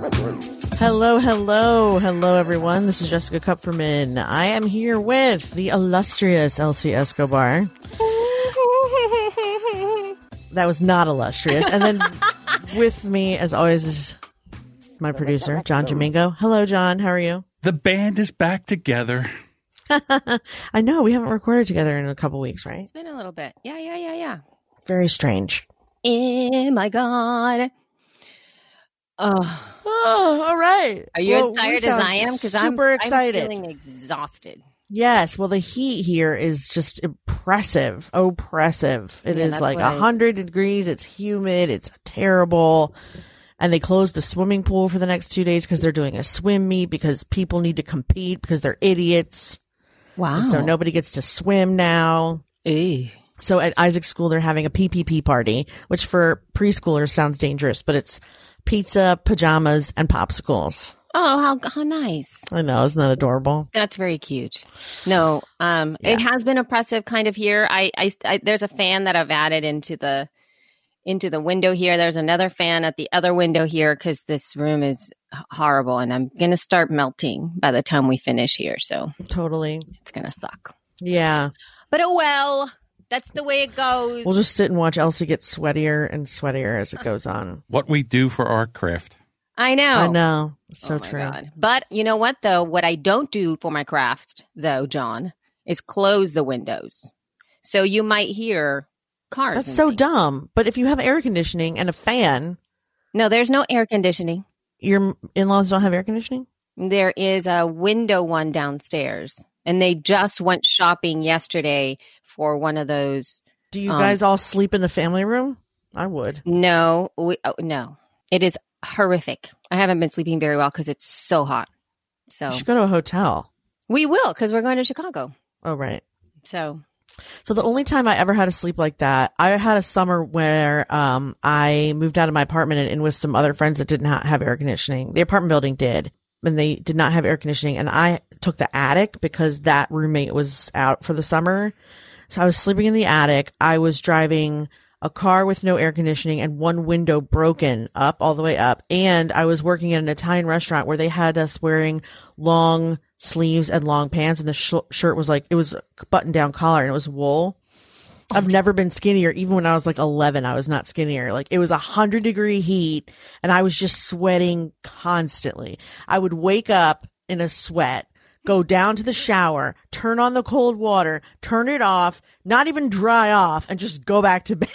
Hello, hello, hello, everyone. This is Jessica Kupferman. I am here with the illustrious Elsie Escobar. That was not illustrious. And then with me, as always, is my producer, John Domingo. Hello, John. How are you? The band is back together. I know we haven't recorded together in a couple weeks, right? It's been a little bit. Yeah, yeah, yeah, yeah. Very strange. Oh my god. Oh, Oh, all right. are you Well, as tired as I am? Because I'm super excited. I'm feeling exhausted. Yes, well, the heat here is just oppressive, oppressive. It Yeah, is like I- a hundred degrees. It's humid. It's terrible. And they closed the swimming pool for the next two days because they're doing a swim meet because people need to compete because they're idiots. Wow. And so nobody gets to swim now. So at Isaac School, they're having a PPP party, which for preschoolers sounds dangerous, but it's pizza, pajamas, and popsicles. Oh, how how nice. I know, isn't that adorable? That's very cute. No, um, it has been oppressive kind of here. I, I, I, there's a fan that I've added into the, into the window here. There's another fan at the other window here because this room is horrible, and I'm gonna start melting by the time we finish here. So Totally. it's gonna suck. Yeah. But oh well, that's the way it goes. We'll just sit and watch Elsie get sweatier and sweatier as it goes on. What we do for our craft. I know. I know. It's so Oh my true. God. But you know what though? What I don't do for my craft though, John, is close the windows. So you might hear cars. That's so things. dumb. But if you have air conditioning and a fan, No, there's no air conditioning. your in laws don't have air conditioning? There is a window one downstairs, and they just went shopping yesterday for one of those. Do you Um, guys all sleep in the family room? I would. No, we, oh, no, it is horrific. I haven't been sleeping very well because it's so hot. So You should go to a hotel. we will because we're going to Chicago. Oh, right. So So the only time I ever had to sleep like that, I had a summer where um I moved out of my apartment and in with some other friends that did not have air conditioning. The apartment building did, and they did not have air conditioning. And I took the attic because that roommate was out for the summer. So I was sleeping in the attic. I was driving a car with no air conditioning and one window broken up all the way up. And I was working at an Italian restaurant where they had us wearing long sleeves and long pants and the sh- shirt was like, it was a button down collar and it was wool. I've never been skinnier. Even when I was like 11, I was not skinnier. Like it was a hundred degree heat and I was just sweating constantly. I would wake up in a sweat, go down to the shower, turn on the cold water, turn it off, not even dry off and just go back to bed.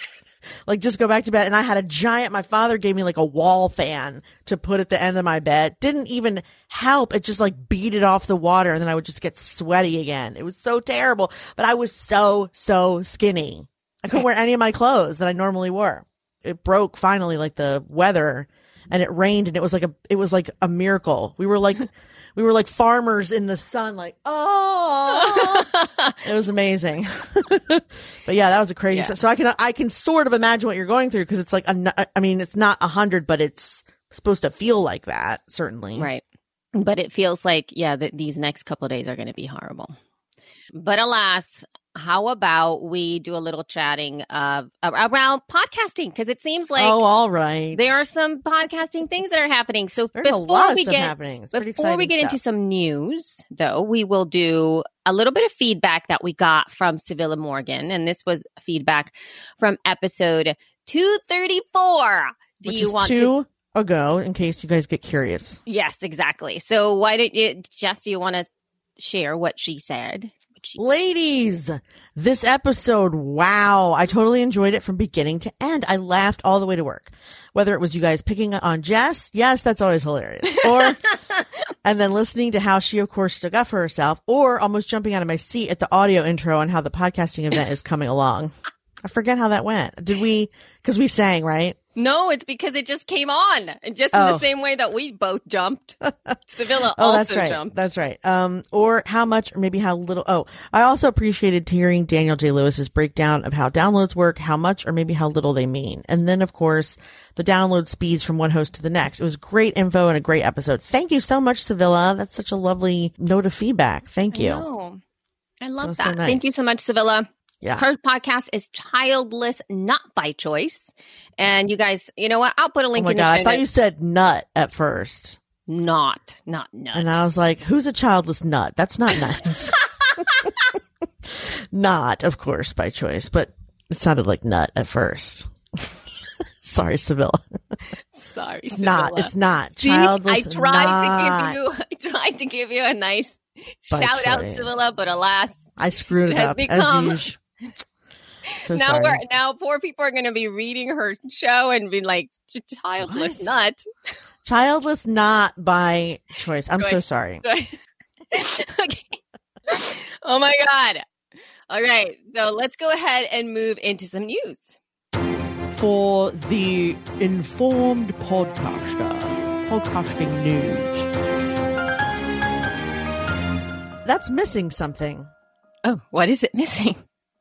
Like just go back to bed. And I had a giant, my father gave me like a wall fan to put at the end of my bed. Didn't even help. It just like beat it off the water and then I would just get sweaty again. It was so terrible, but I was so, so skinny. I couldn't wear any of my clothes that I normally wore. It broke finally, like the weather and it rained and it was like a, it was like a miracle. We were like, we were like farmers in the sun, like, oh, it was amazing. but yeah, that was a crazy. Yeah. So I can, I can sort of imagine what you're going through because it's like, a, I mean, it's not a hundred, but it's supposed to feel like that, certainly. right, but it feels like yeah, that these next couple of days are going to be horrible. But alas, how about we do a little chatting of around podcasting because it seems like oh, all right. there are some podcasting things that are happening. So There's before a lot of we stuff get happening. Before we get into some news, though, we will do a little bit of feedback that we got from Civilla Morgan, and this was feedback from episode two thirty four. Do Which you want to? two ago, in case you guys get curious. Yes, exactly. So why don't you, Jess? Do you want to share what she said? Ladies, this episode, wow. I totally enjoyed it from beginning to end. I laughed all the way to work. Whether it was you guys picking on Jess, yes, that's always hilarious. Or, and then listening to how she, of course, stuck up for herself, or almost jumping out of my seat at the audio intro on how the podcasting event is coming along. I forget how that went. Did we? Because we sang, right? No, it's because it just came on, and just in Oh. the same way that we both jumped. Civilla Oh, also that's right. jumped. That's right. Um, or how much, or maybe how little. Oh, I also appreciated hearing Daniel J. Lewis's breakdown of how downloads work, how much, or maybe how little they mean. And then, of course, the download speeds from one host to the next. It was great info and a great episode. Thank you so much, Civilla. That's such a lovely note of feedback. Thank you. I. I love That's so that. Thank you so much, Civilla. Yeah. Her podcast is Childless Not by Choice. And you guys, you know what? I'll put a Oh link my in the god! I thought you said nut at first, Not, not, nut. and I was like, "Who's a childless nut?" That's not nice. not, of course, by choice, but it sounded like nut at first. Sorry, Civilla. Sorry, It's not. It's not. See, Childless I tried to give you, I tried to give you a nice By shout out, choice. Civilla, but alas, I screwed It it, up become- as usual. So now sorry. we're now poor people are going to be reading her show and be like, childless What? nut. Childless not by choice. I'm so sorry. okay. Oh my god. All right, so let's go ahead and move into some news. For the informed podcaster, podcasting news. That's missing something. Oh, what is it missing?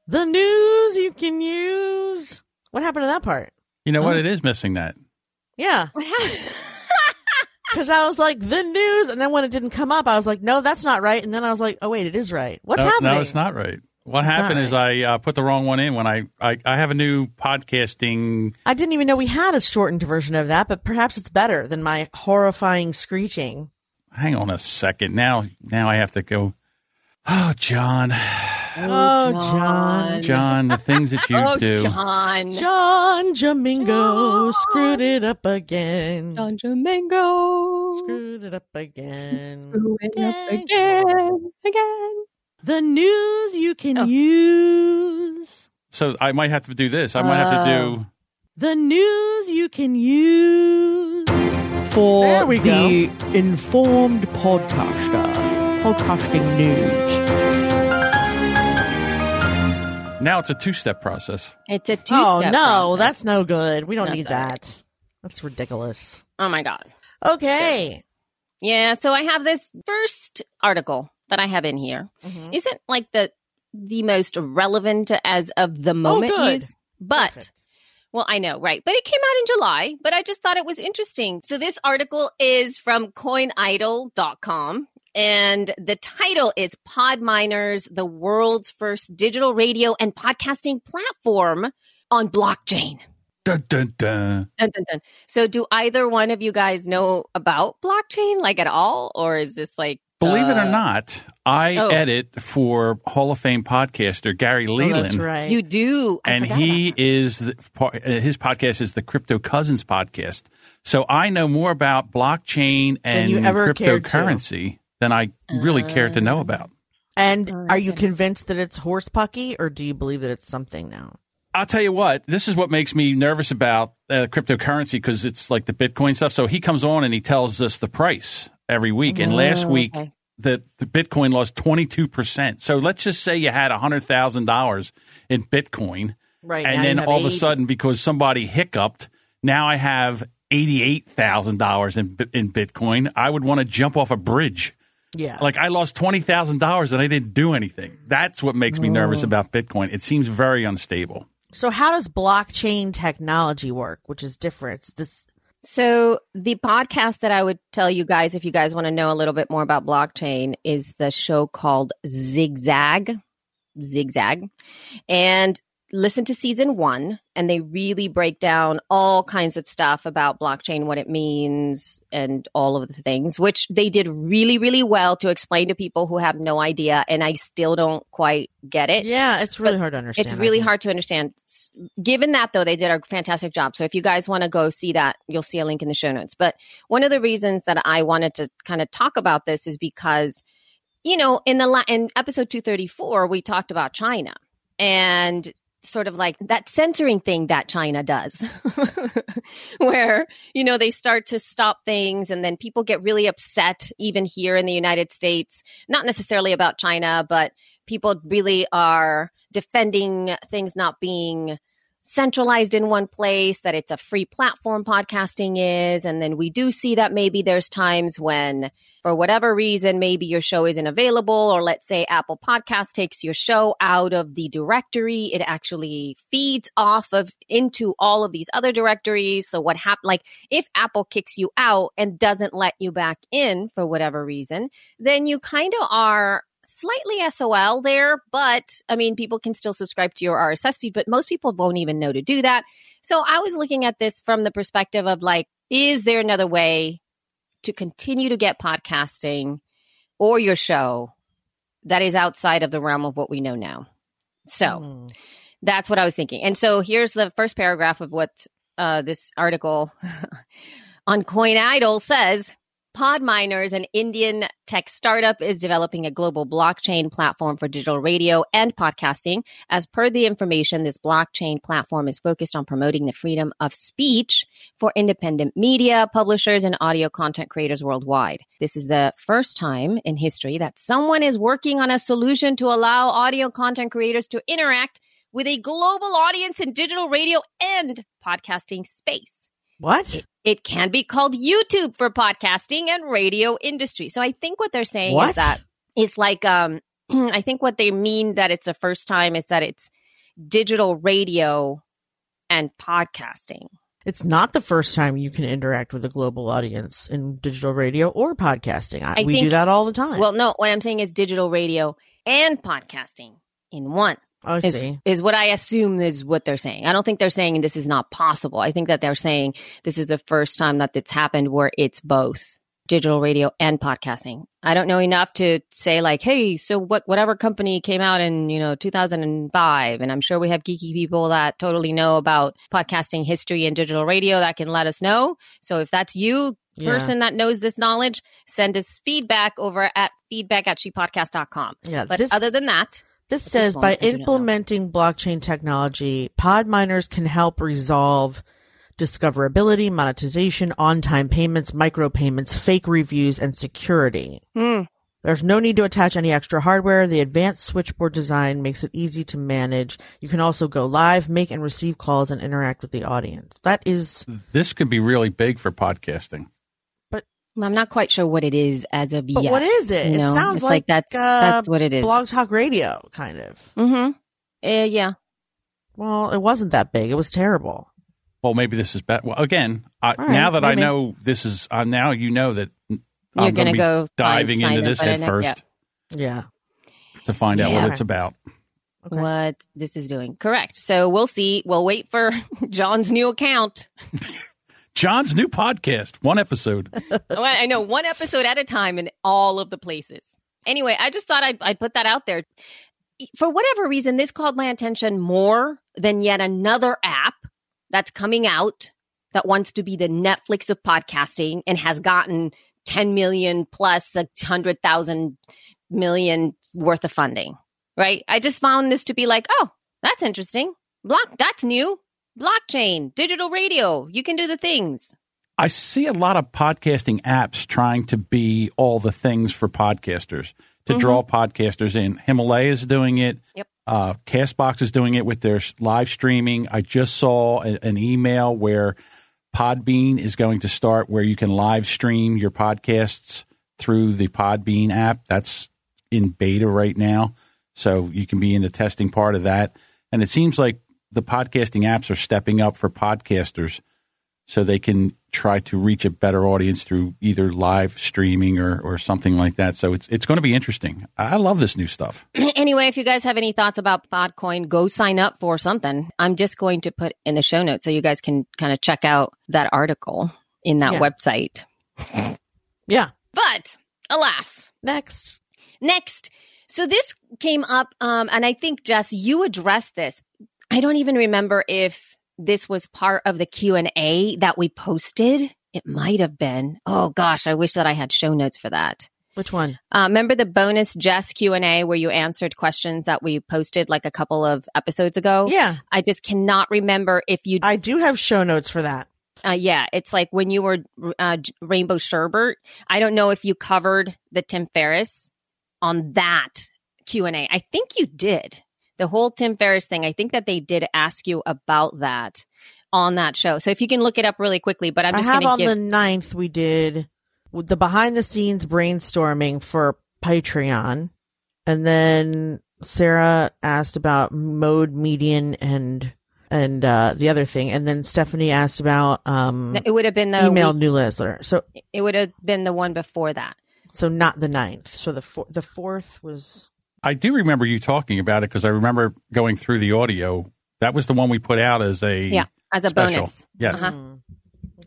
The news you can use. What happened to that part? You know what? It is missing that. Yeah. Because I was like, the news. And then when it didn't come up, I was like, no, that's not right. And then I was like, oh, wait, it is right. What's no, happening? no, it's not right. What It's not happened is I uh, put the wrong one in when I, I I have a new podcasting. I didn't even know we had a shortened version of that, but perhaps it's better than my horrifying screeching. Hang on a second. Now now I have to go. Oh, John, Oh, John. John, the things that you oh, do. John. John Jamingo John. screwed it up again. John Jamingo. Screwed it up again. Screw it up again. Again. The news you can Oh. use. So I might have to do this. I might have to do. Uh, the news you can use. For There we the informed podcaster, podcasting news. Now it's a two step process. It's a two Oh step. Oh no, that's no good. We don't That's need all right. that. That's ridiculous. Oh my God. Okay. Yeah. So I have this first article that I have in here. Mhm. Isn't like the the most relevant as of the moment Oh, good. but Perfect. Well, I know, right. But it came out in July, but I just thought it was interesting. So this article is from coinidol.com and the title is Pod Miners, the world's first digital radio and podcasting platform on blockchain. Dun, dun, dun. Dun, dun, dun. So do either one of you guys know about blockchain like at all? Or is this like, Believe it or uh, not, I oh. edit for Hall of Fame podcaster Gary Oh, Leland. that's right. you do? I and he is, the, uh, his podcast is the Crypto Cousins podcast. So I know more about blockchain and you ever cared to. cryptocurrency than I really care to Uh. know about. and are you convinced that it's horse pucky, or do you believe that it's something now? I'll tell you what, this is what makes me nervous about uh, cryptocurrency because it's like the Bitcoin stuff. So he comes on and he tells us the price every week. And last Oh, week, okay. the, the Bitcoin lost 22%. So let's just say you had $100,000 in Bitcoin. Right. and then all of a sudden, because somebody hiccuped, now I have eighty-eight thousand dollars in in Bitcoin. I would want to jump off a bridge. Yeah. Like I lost twenty thousand dollars and I didn't do anything. That's what makes me nervous oh. about Bitcoin. It seems very unstable. so how does blockchain technology work? Which is different. It's this. So the podcast that I would tell you guys, if you guys want to know a little bit more about blockchain, is the show called Zigzag. Zigzag. And listen to season one, and they really break down all kinds of stuff about blockchain, what it means, and all of the things, which they did really, really well to explain to people who have no idea. And I still don't quite get it. Yeah, it's really but hard to understand. It's really hard to understand. Given that, though, they did a fantastic job. So if you guys want to go see that, you'll see a link in the show notes. But one of the reasons that I wanted to kind of talk about this is because, you know, in the la- in episode two thirty four, we talked about China and sort of like that censoring thing that China does, where, you know, they start to stop things and then people get really upset, even here in the United States, not necessarily about China, but people really are defending things not being centralized in one place, that it's a free platform podcasting is. And then we do see that maybe there's times when, for whatever reason, maybe your show isn't available, or let's say Apple Podcast takes your show out of the directory. It actually feeds off of into all of these other directories. So what happened, like if Apple kicks you out and doesn't let you back in for whatever reason, then you kind of are slightly SOL there, but I mean, people can still subscribe to your RSS feed, but most people won't even know to do that. So I was looking at this from the perspective of like, is there another way to continue to get podcasting or your show that is outside of the realm of what we know now? So mm. that's what I was thinking. And so here's the first paragraph of what uh, this article on Coin Idol says Podminers, an Indian tech startup, is developing a global blockchain platform for digital radio and podcasting. As per the information, this blockchain platform is focused on promoting the freedom of speech for independent media, publishers, and audio content creators worldwide. This is the first time in history that someone is working on a solution to allow audio content creators to interact with a global audience in digital radio and podcasting space. What? It, it, can be called YouTube for podcasting and radio industry. So I think what they're saying what? is that it's like um I think what they mean that it's the first time is that it's digital radio and podcasting. It's not the first time you can interact with a global audience in digital radio or podcasting. I, I we think, do that all the time. Well, no, what I'm saying is digital radio and podcasting in one. I is, see. Is what I assume is what they're saying. I don't think they're saying this is not possible. I think that they're saying this is the first time that it's happened where it's both digital radio and podcasting. I don't know enough to say like, hey, so what whatever company came out in, you know, 2005 and I'm sure we have geeky people that totally know about podcasting history and digital radio that can let us know. So if that's you, person that knows this knowledge, send us feedback over at feedback at shepodcast.com. Yeah, but this- other than that, this says by implementing blockchain technology, pod miners can help resolve discoverability, monetization, on-time payments, micropayments, fake reviews, and security. Mm. There's no need to attach any extra hardware. The advanced switchboard design makes it easy to manage. You can also go live, make and receive calls, and interact with the audience. That is. This could be really big for podcasting. I'm not quite sure what it is as of but yet. What is it? No, it sounds like, like, that's uh, that's what it is. Blog talk radio, kind of. Mm-hmm. Uh, yeah. Well, it wasn't that big. It was terrible. Well, maybe this is better. Well, again, I, right, now that maybe. I know this is, uh, now you know that you're I'm going to go diving into this head first. Yeah. To find yeah. out what it's about. Okay. What this is doing. Correct. So we'll see. We'll wait for John's new account. John's new podcast, one episode. Oh, I know, one episode at a time in all of the places. Anyway, I just thought I'd, I'd put that out there. For whatever reason, this called my attention more than yet another app that's coming out that wants to be the Netflix of podcasting and has gotten 10 million plus a hundred thousand million worth of funding. Right. I just found this to be like, oh, that's interesting. Block, that's new blockchain, digital radio. You can do the things. I see a lot of podcasting apps trying to be all the things for podcasters to mm-hmm. draw podcasters in. Himalaya is doing it. Yep. Uh, Castbox is doing it with their live streaming. I just saw a, an email where Podbean is going to start where you can live stream your podcasts through the Podbean app. That's in beta right now. So you can be in the testing part of that. And it seems like the podcasting apps are stepping up for podcasters so they can try to reach a better audience through either live streaming or, or something like that. So it's it's going to be interesting. I love this new stuff. anyway, if you guys have any thoughts about Podcoin, go sign up for something. I'm just going to put in the show notes so you guys can kind of check out that article in that yeah. website. yeah. But alas, next. Next. So this came up um, and I think Jess you addressed this I don't even remember if this was part of the Q&A that we posted. It might have been. Oh gosh, I wish that I had show notes for that. Which one? Uh, remember the bonus Jess Q and A where you answered questions that we posted like a couple of episodes ago? Yeah. I just cannot remember if you. I do have show notes for that. Uh, yeah, it's like when you were uh, Rainbow Sherbert. I don't know if you covered the Tim Ferriss on that Q and A. I think you did the whole Tim Ferriss thing. I think that they did ask you about that on that show. So if you can look it up really quickly, but I'm just I have on give. the 9th, we did the behind the scenes brainstorming for Patreon. And then Sarah asked about mode median and and uh the other thing and then Stephanie asked about um it would have been the email week- newsletter. So it would have been the one before that. so not the ninth. So the four, the fourth was I do remember you talking about it because I remember going through the audio. That was the one we put out as a Yeah, as a special. bonus. Yes. Uh-huh. Hmm.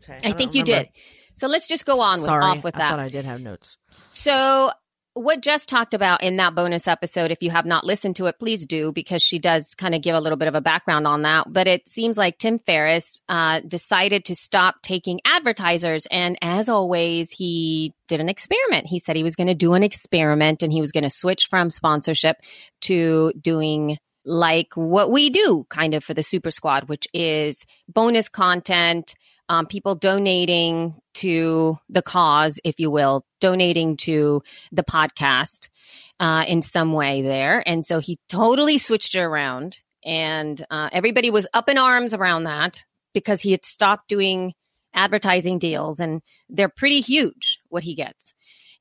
Okay. I, don't think you remember. did. So let's just go on with Sorry, off with I that. thought I did have notes. So, what Jess talked about in that bonus episode, if you have not listened to it, please do because she does kind of give a little bit of a background on that. But it seems like Tim Ferriss uh, decided to stop taking advertisers. And as always, he did an experiment. He said he was going to do an experiment and he was going to switch from sponsorship to doing like what we do kind of for the Super Squad, which is bonus content, um, people donating to the cause, if you will, donating to the podcast uh, in some way there. And so he totally switched it around. And uh, everybody was up in arms around that because he had stopped doing advertising deals and they're pretty huge what he gets.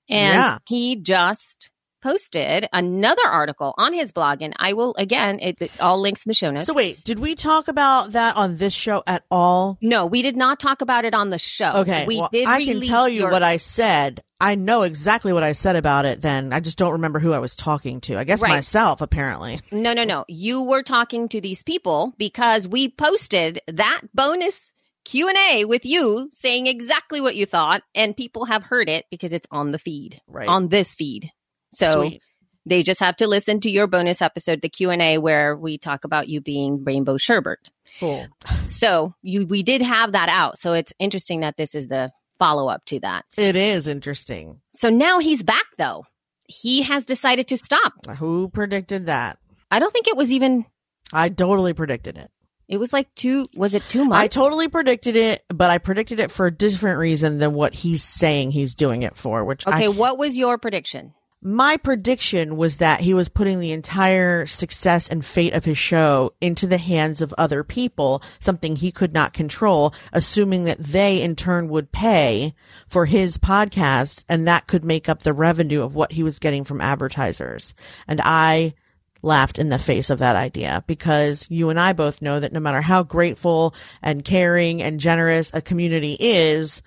And Yeah. he just posted another article on his blog. And I will, again, it, all links in the show notes. So wait, did we talk about that on this show at all? no, we did not talk about it on the show. Okay, we well, did. I can tell you your- what I said. I know exactly what I said about it. Then I just don't remember who I was talking to. I guess Right. myself, apparently. No, no, no. You were talking to these people because we posted that bonus Q&A with you saying exactly what you thought and people have heard it because it's on the feed. Right. On this feed. So Sweet. they just have to listen to your bonus episode the Q&A where we talk about you being Rainbow Sherbert. Cool. So you we did have that out. So it's interesting that this is the follow-up to that. It is interesting. So now he's back though. He has decided to stop. Who predicted that? I don't think it was even I totally predicted it. it was like two was it 2 months? I totally predicted it, but I predicted it for a different reason than what he's saying he's doing it for. Which I Okay, what was your prediction? My prediction was that he was putting the entire success and fate of his show into the hands of other people, something he could not control, assuming that they in turn would pay for his podcast and that could make up the revenue of what he was getting from advertisers. And I laughed in the face of that idea because you and I both know that no matter how grateful and caring and generous a community is,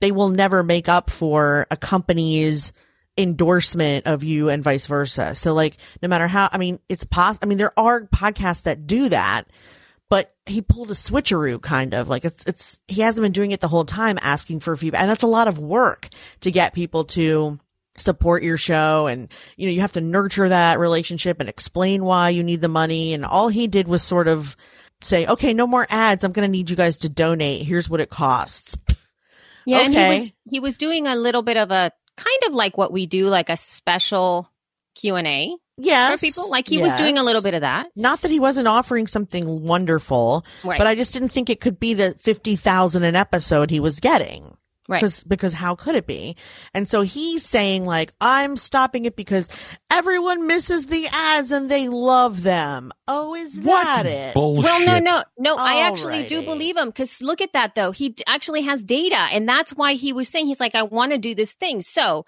they will never make up for a company's endorsement of you and vice versa. So like no matter how I mean it's pos I mean there are podcasts that do that, but he pulled a switcheroo kind of. Like it's it's he hasn't been doing it the whole time asking for feedback. And that's a lot of work to get people to support your show. And you know you have to nurture that relationship and explain why you need the money. And all he did was sort of say okay no more ads. I'm going to need you guys to donate. Here's what it costs. Yeah, and he was he was doing a little bit of a kind of like what we do, like a special Q and A yes for people. Like he was doing a little bit of that, Not that he wasn't offering something wonderful, right? but I just didn't think it could be the 50,000 an episode he was getting. Right. Because, because how could it be? And so he's saying like, I'm stopping it because everyone misses the ads and they love them. Oh, is What that it? bullshit? Well, no, no, no. I actually do believe him because look at that though. He actually has data, and that's why he was saying he's like, I want to do this thing. So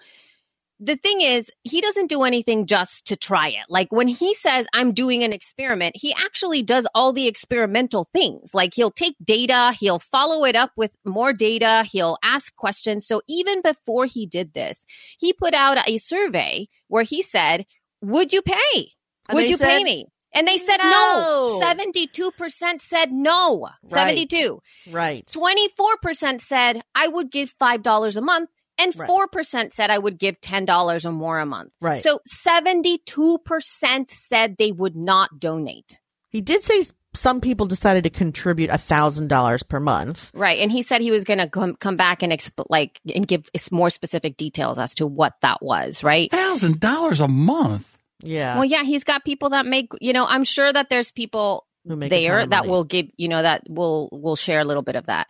the thing is, he doesn't do anything just to try it. Like when he says, I'm doing an experiment, he actually does all the experimental things. Like he'll take data, he'll follow it up with more data, he'll ask questions. So even before he did this, he put out a survey where he said, Would you pay? Would you said, pay me? And they said No. no. 72% said no. 72. Right. 24% said I would give $5 a month. And Right. 4% said I would give $10 or more a month. Right. So 72% said they would not donate. He did say some people decided to contribute a thousand dollars per month. Right. And he said he was going to come, come back and exp- like, and give more specific details as to what that was. Right. Thousand dollars a month. Yeah. Well, yeah, he's got people that make, you know, I'm sure that there's people Who make a ton there that will give, you know, that will, will share a little bit of that.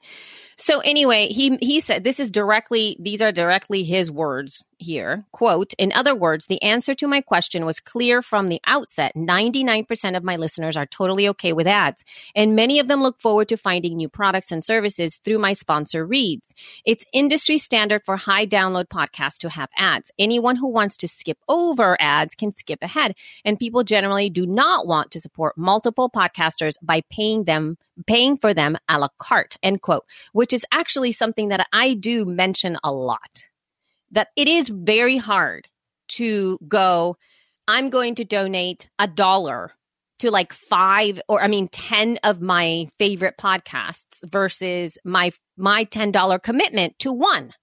So anyway, he, he said, this is directly, these are directly his words here. Quote, in other words, the answer to my question was clear from the outset. 99% of my listeners are totally okay with ads, and many of them look forward to finding new products and services through my sponsor reads. It's industry standard for high download podcasts to have ads. Anyone who wants to skip over ads can skip ahead, and people generally do not want to support multiple podcasters by paying them paying for them a la carte end quote which is actually something that i do mention a lot that it is very hard to go i'm going to donate a dollar to like five or i mean 10 of my favorite podcasts versus my my $10 commitment to one.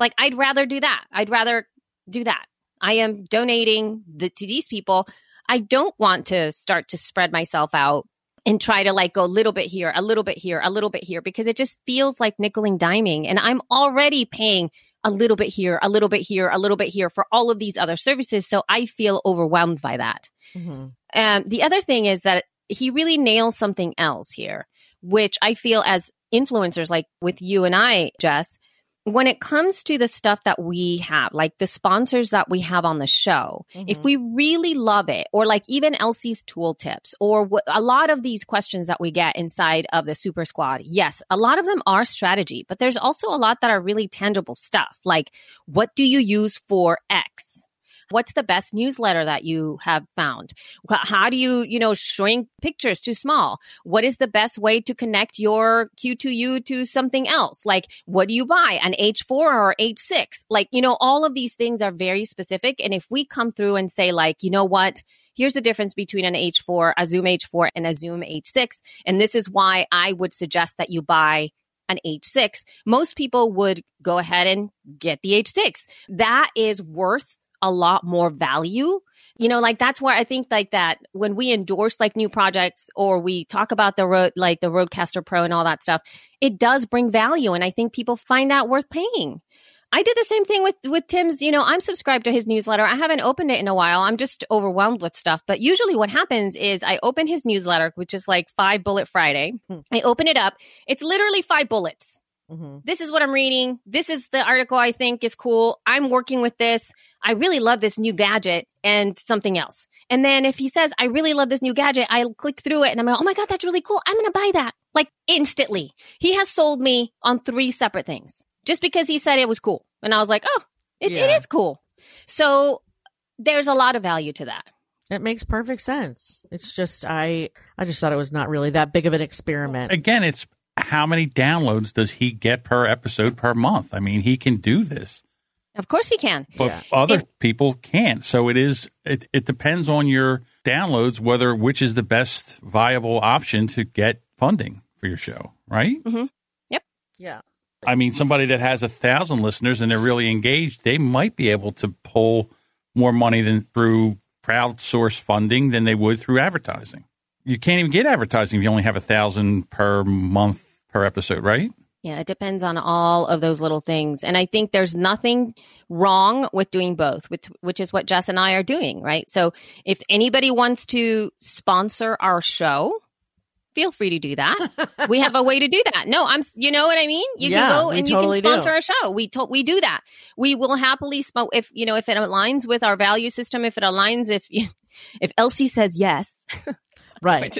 Like i'd rather do that. I'd rather do that. I am donating the, to these people. I don't want to start to spread myself out and try to like go a little bit here, a little bit here, a little bit here, because it just feels like nickel and diming. And I'm already paying a little bit here, a little bit here, a little bit here for all of these other services. So I feel overwhelmed by that. Mhm. Um, the other thing is that he really nails something else here, which I feel as influencers, like with you and I, Jess, when it comes to the stuff that we have, like the sponsors that we have on the show, if Mhm. we really love it, or like even Elsie's tool tips, or a lot of these questions that we get inside of the Super Squad, yes, a lot of them are strategy, but there's also a lot that are really tangible stuff. Like, what do you use for X? What's the best newsletter that you have found? How do you, you know, shrink pictures too small? What is the best way to connect your Q2U to something else? Like, what do you buy? An H4 or H6? Like, you know, all of these things are very specific. And if we come through and say, like, you know what? Here's the difference between an H4, a Zoom H4, and a Zoom H6. And this is why I would suggest that you buy an H6. Most people would go ahead and get the H6. That is worth a lot more value. You know, like that's where I think like that when we endorse like new projects or we talk about the road, like the RodeCaster Pro and all that stuff, it does bring value. And I think people find that worth paying. I did the same thing with with Tim's, you know, I'm subscribed to his newsletter. I haven't opened it in a while. I'm just overwhelmed with stuff. But usually what happens is I open his newsletter, which is like 5 bullet Friday. Hmm. I open it up. It's literally 5 bullets Mhm. this is what I'm reading. This is the article I think is cool. I'm working with this. I really love this new gadget and something else. And then if he says, I really love this new gadget, I'll click through it and I'm like, oh my God, that's really cool. I'm going to buy that like instantly. He has sold me on three separate things just because he said it was cool. And I was like, oh, it, it Yeah. is cool. So there's a lot of value to that. It makes perfect sense. It's just I I just thought it was not really that big of an experiment. Again, it's how many downloads does he get per episode per month? I mean, he can do this, Of course he can. but Yeah. other If- people can't. So it is. It, it depends on your downloads whether which is the best viable option to get funding for your show, right? Mhm. Yep. Yeah. I mean, somebody that has a thousand listeners and they're really engaged, they might be able to pull more money than through crowdsource funding than they would through advertising. You can't even get advertising if you only have a thousand per month per episode, right? Yeah, it depends on all of those little things. And I think there's nothing wrong with doing both, which, which is what Jess and I are doing, right? So if anybody wants to sponsor our show, feel free to do that. we have a way to do that. No, I'm, you know what I mean? You Yeah, can go we and totally you can sponsor do. our show. We to- we do that. We will happily smoke if, you know, if it aligns with our value system, if it aligns, if, if Elsie says yes, Right.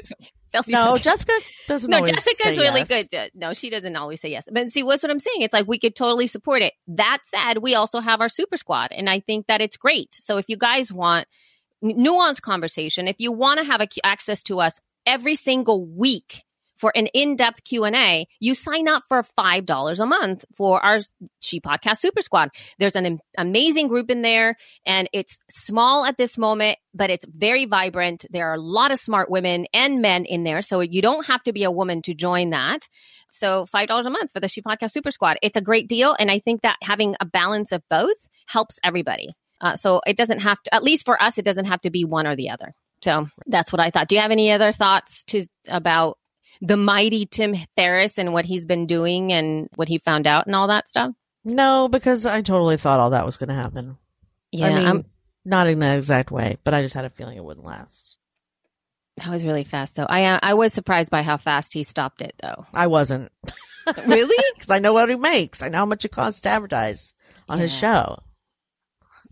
No, Jessica doesn't no, Jessica's really yes. good. Uh, No, she doesn't always say yes. But see, what's what I'm saying? It's like we could totally support it. That said, we also have our super squad, and I think that it's great. So if you guys want n- nuanced conversation, if you want to have a, access to us every single week for an in-depth Q&A, you sign up for $5 a month for our She Podcast Super Squad. There's an amazing group in there and it's small at this moment, but it's very vibrant. There are a lot of smart women and men in there, so you don't have to be a woman to join that. So $5 a month for the She Podcast Super Squad. It's a great deal and I think that having a balance of both helps everybody. Uh, so it doesn't have to, at least for us, it doesn't have to be one or the other. So that's what I thought. Do you have any other thoughts to about the mighty Tim Ferriss and what he's been doing and what he found out and all that stuff? No, because I totally thought all that was going to happen. Yeah, I mean, I'm- not in that exact way, but I just had a feeling it wouldn't last. that was really fast though. I uh, I was surprised by how fast he stopped it though. I wasn't really? because I know what he makes. I know how much it costs to advertise on his Yeah. show.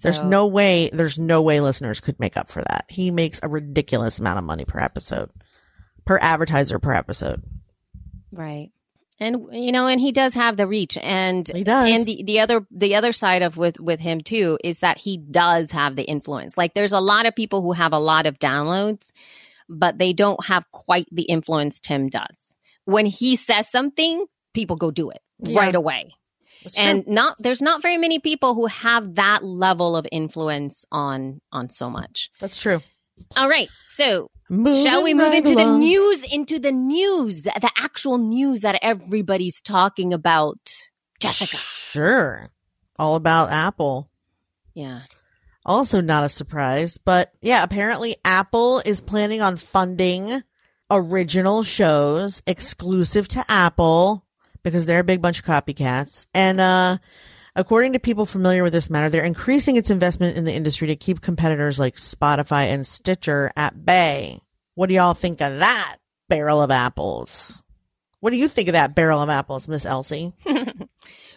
There's no way. There's no way listeners could make up for that. He makes a ridiculous amount of money per episode, per advertiser per episode. Right. And you know, and he does have the reach and He does. and the, the other the other side of with with him too is that he does have the influence. Like there's a lot of people who have a lot of downloads, but they don't have quite the influence Tim does. When he says something, people go do it Yeah. right away. That's true. And not there's not very many people who have that level of influence on on so much. that's true. All right. So Moving Shall we move right into the news? Into the news, the actual news that everybody's talking about. Jessica. Sure. All about Apple. Yeah. Also not a surprise, but yeah, apparently Apple is planning on funding original shows exclusive to Apple because they're a big bunch of copycats. And uh according to people familiar with this matter, they're increasing its investment in the industry to keep competitors like Spotify and Stitcher at bay. What do y'all think of that barrel of apples? What do you think of that barrel of apples, Miss Elsie?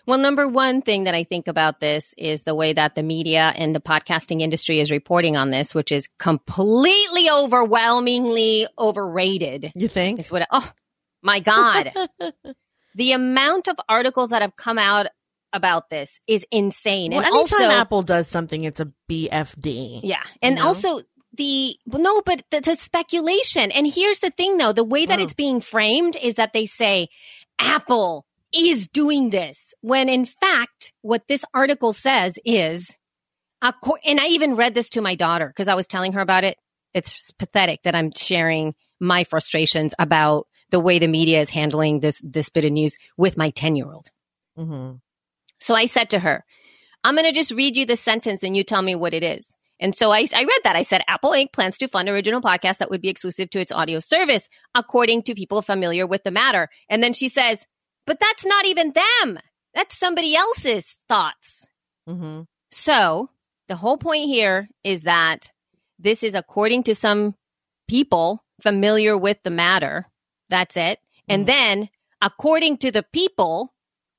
Well, number one thing that I think about this is the way that the media and the podcasting industry is reporting on this, which is completely overwhelmingly overrated. You think? Is what, oh my God. the amount of articles that have come out about this is insane. Well, and anytime also, Apple does something, it's a BFD. Yeah. And know? also the well, no, but the, the speculation. And here's the thing though, the way that Oh. it's being framed is that they say Apple is doing this when in fact what this article says is and I even read this to my daughter because I was telling her about it. It's pathetic that I'm sharing my frustrations about the way the media is handling this this bit of news with my 10-year-old. Mm-hmm. So I said to her, I'm going to just read you the sentence and you tell me what it is. And so I, I read that. I said, Apple Inc. plans to fund original podcasts that would be exclusive to its audio service, according to people familiar with the matter. And then she says, but that's not even them. That's somebody else's thoughts. Mm-hmm. So the whole point here is that this is according to some people familiar with the matter. That's it. And Mhm. then according to the people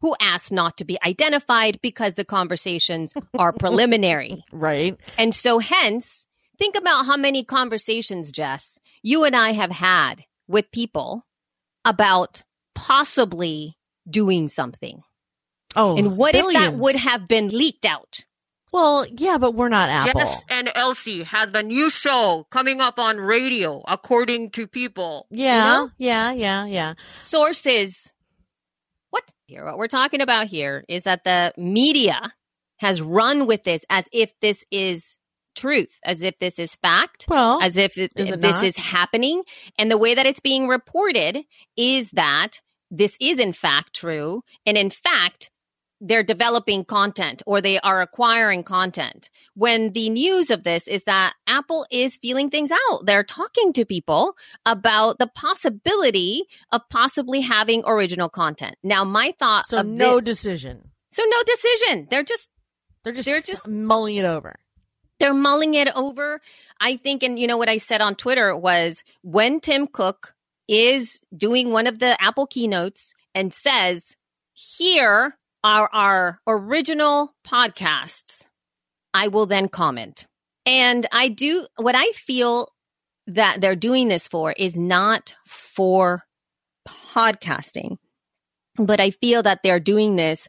who asked not to be identified because the conversations are preliminary. Right. And so hence, think about how many conversations, Jess, you and I have had with people about possibly doing something. Oh, and what if that would have been leaked out? Well, yeah, but we're not Apple. Jess and Elsie has a new show coming up on radio, according to people. You yeah, know? yeah, yeah, yeah. Sources. Here, what we're talking about here is that the media has run with this as if this is truth, as if this is fact, Well, as if it, Is it this is happening. And the way that it's being reported is that this is in fact true. And in fact, they're developing content or they are acquiring content. When the news of this is that Apple is feeling things out. They're talking to people about the possibility of possibly having original content. Now, my thought so of no this- decision. so no decision. They're just They're just They're just- mulling it over. they're mulling it over. I think, and you know what I said on Twitter was when Tim Cook is doing one of the Apple keynotes and says, here are our original podcasts, I will then comment. And I do what I feel that they're doing this for is not for podcasting, but I feel that they're doing this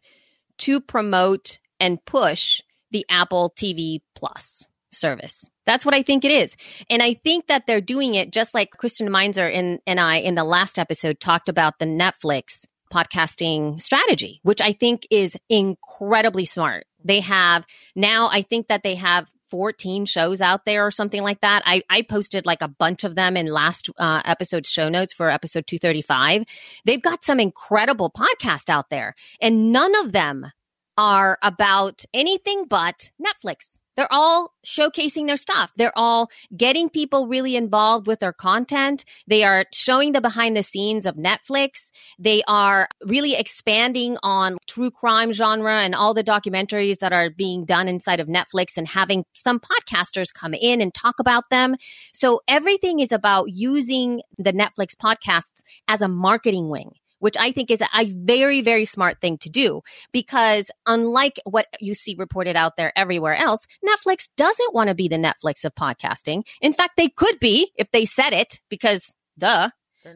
to promote and push the Apple TV Plus service. That's what I think it is. And I think that they're doing it just like Kristen Meinzer and, and I in the last episode talked about the Netflix podcasting strategy, which I think is incredibly smart. They have now, I think that they have 14 shows out there or something like that. I, I posted like a bunch of them in last uh, episode's show notes for episode 235. They've got some incredible podcasts out there, and none of them are about anything but Netflix. They're all showcasing their stuff. They're all getting people really involved with their content. They are showing the behind the scenes of Netflix. They are really expanding on true crime genre and all the documentaries that are being done inside of Netflix and having some podcasters come in and talk about them. So everything is about using the Netflix podcasts as a marketing wing which I think is a very, very smart thing to do because unlike what you see reported out there everywhere else, Netflix doesn't want to be the Netflix of podcasting. In fact, they could be if they said it because duh,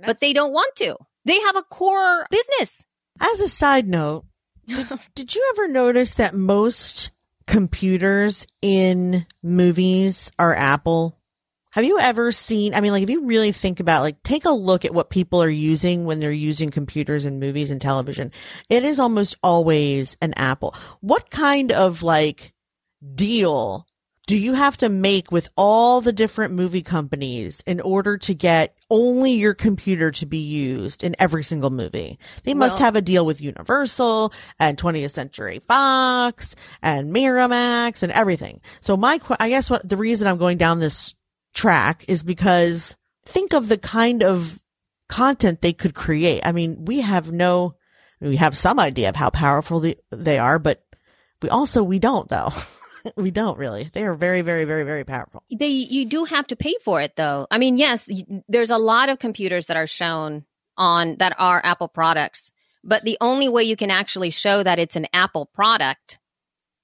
but they don't want to. They have a core business. As a side note, did, did you ever notice that most computers in movies are Apple? Have you ever seen, I mean, like, if you really think about, like, take a look at what people are using when they're using computers and movies and television. It is almost always an Apple. What kind of, like, deal do you have to make with all the different movie companies in order to get only your computer to be used in every single movie? They must Well- have a deal with Universal and 20th Century Fox and Miramax and everything. So my, I guess what the reason I'm going down this track is because think of the kind of content they could create. I mean, we have no, we have some idea of how powerful they, they are, but we also, we don't though. we don't really. They are very, very, very, very powerful. They you do have to pay for it though. I mean, yes, there's a lot of computers that are shown on that are Apple products, but the only way you can actually show that it's an Apple product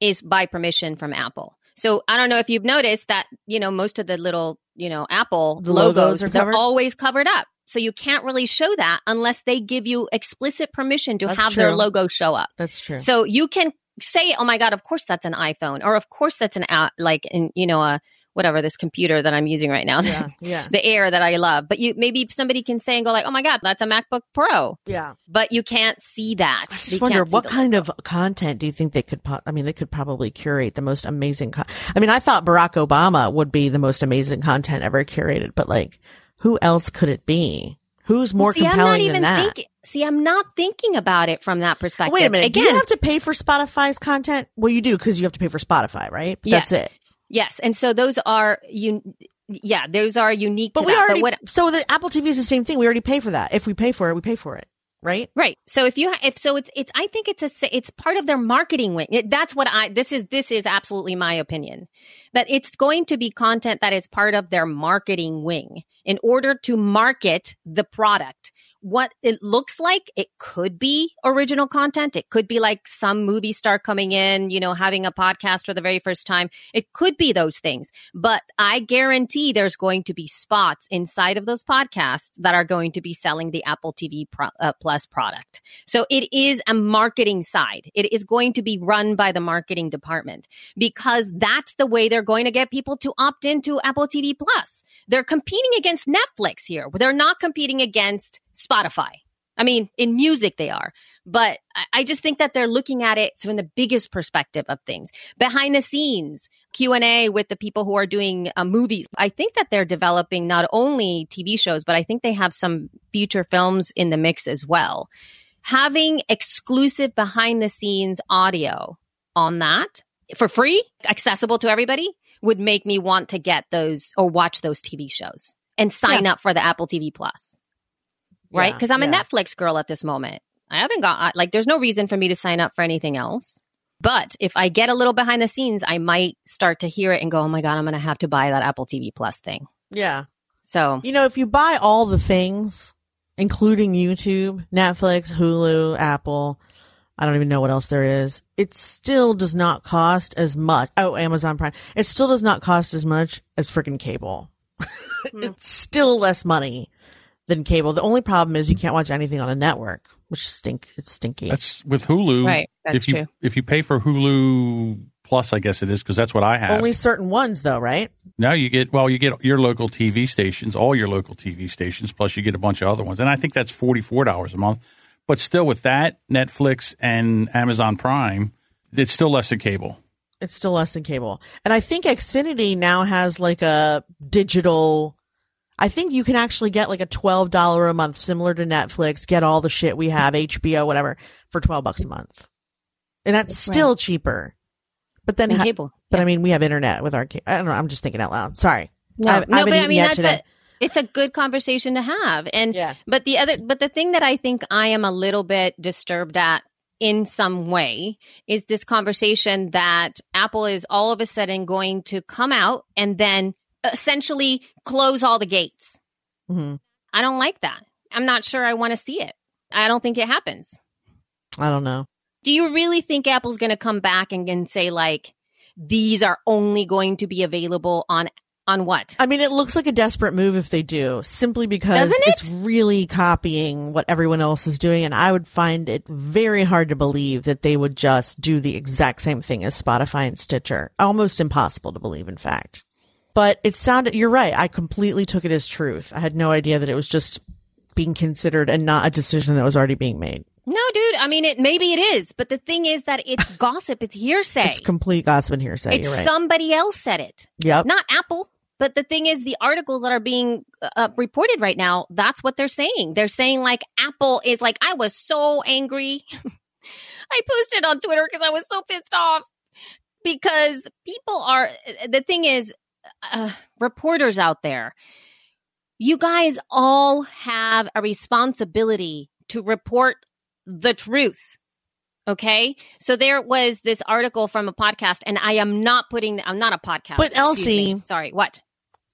is by permission from Apple. So I don't know if you've noticed that, you know, most of the little, you know, Apple The logos logos, are they're always covered up. So you can't really show that unless they give you explicit permission to That's have their logo show up. That's true. So you can say, "Oh my god, of course that's an iPhone," or "Of course that's an app," like in you know a whatever this computer that I'm using right now, yeah, yeah, the Air that I love. But you maybe somebody can say and go like, "Oh my god, that's a MacBook Pro," yeah. but you can't see that. I just You wonder what kind logo. of content do you think they could? Po- I mean, they could probably curate the most amazing. Con- I mean, I thought Barack Obama would be the most amazing content ever curated, but like, who else could it be? Who's more see, I'm not compelling even than that? thinking. See, I'm not thinking about it from that perspective. Wait a minute. Again, do you have to pay for Spotify's content? Well, you do because you have to pay for Spotify, right? Yes. That's it. Yes, and so those are you. Yeah, those are unique But we that. already. but what so the Apple TV is the same thing. We already pay for that. If we pay for it, we pay for it, right? Right. So if you if so it's it's I think it's a it's part of their marketing wing. That's what I this is this is absolutely my opinion. That it's going to be content that is part of their marketing wing in order to market the product. What it looks like, it could be original content. It could be like some movie star coming in, you know, having a podcast for the very first time. It could be those things, but I guarantee there's going to be spots inside of those podcasts that are going to be selling the Apple TV Pro, uh, Plus product. So it is a marketing side. It is going to be run by the marketing department because that's the way they're going to get people to opt into Apple TV Plus. They're competing against Netflix here. They're not competing against Spotify. I mean, in music they are, but I- just think that they're looking at it from the biggest perspective of things. Behind the scenes, Q and A with the people who are doing uh, movies. I think that they're developing not only TV shows, but I think they have some feature films in the mix as well. Having exclusive behind the scenes audio on that for free, accessible to everybody, would make me want to get those or watch those TV shows and sign up for the Apple TV Plus right? Yeah, Because I'm a. Netflix girl at this moment. I haven't got like there's no reason for me to sign up for anything else. But if I get a little behind the scenes, I might start to hear it and go, "Oh my god, I'm going to have to buy that Apple TV Plus thing." Yeah. So, You know, if you buy all the things, including YouTube, Netflix, Hulu, Apple, I don't even know what else there is, it still does not cost as much. Oh, Amazon Prime. It still does not cost as much as freaking cable. Hmm. it's still less money than cable. The only problem is you can't watch anything on a network, which stink. It's stinky. That's with Hulu. Right, that's if you true. if you pay for Hulu Plus, I guess it is because that's what I have. Only certain ones though, right? now you get well, you get your local TV stations, all your local TV stations, plus you get a bunch of other ones, and I think that's forty four dollars a month. But still, with that Netflix and Amazon Prime, it's still less than cable. It's still less than cable. And I think Xfinity now has like a digital I think you can actually get like a twelve dollar a month, similar to Netflix, get all the shit we have, HBO, whatever, for twelve bucks a month. And that's still cheaper. But then, And ha- cable. but I mean, we have internet with our. I don't know. I'm just thinking out loud. Sorry. No, I've- I no, haven't but I mean that's today. a it's a good conversation to have. And Yeah. but the other but the thing that I think I am a little bit disturbed at in some way is this conversation that Apple is all of a sudden going to come out and then essentially close all the gates. Mhm. I don't like that. I'm not sure I want to see it. I don't think it happens. I don't know. Do you really think Apple's going to come back and, and say like these are only going to be available on on what? I mean, it looks like a desperate move if they do, simply because it? it's really copying what everyone else is doing. And I would find it very hard to believe that they would just do the exact same thing as Spotify and Stitcher. Almost impossible to believe, in fact. But it sounded, you're right. I completely took it as truth. I had no idea that it was just being considered and not a decision that was already being made. No, dude. I mean, it maybe it is, but the thing is that it's gossip. It's hearsay. It's complete gossip and hearsay. It's you're right. somebody else said it, yep. not Apple. But the thing is, the articles that are being uh, reported right now, that's what they're saying. They're saying like Apple is like, I was so angry. I posted on Twitter because I was so pissed off because people are. The thing is, uh, reporters out there, you guys all have a responsibility to report the truth. Okay. So there was this article from a podcast, and I am not putting, I'm not a podcast. But me. Elsie- sorry, what?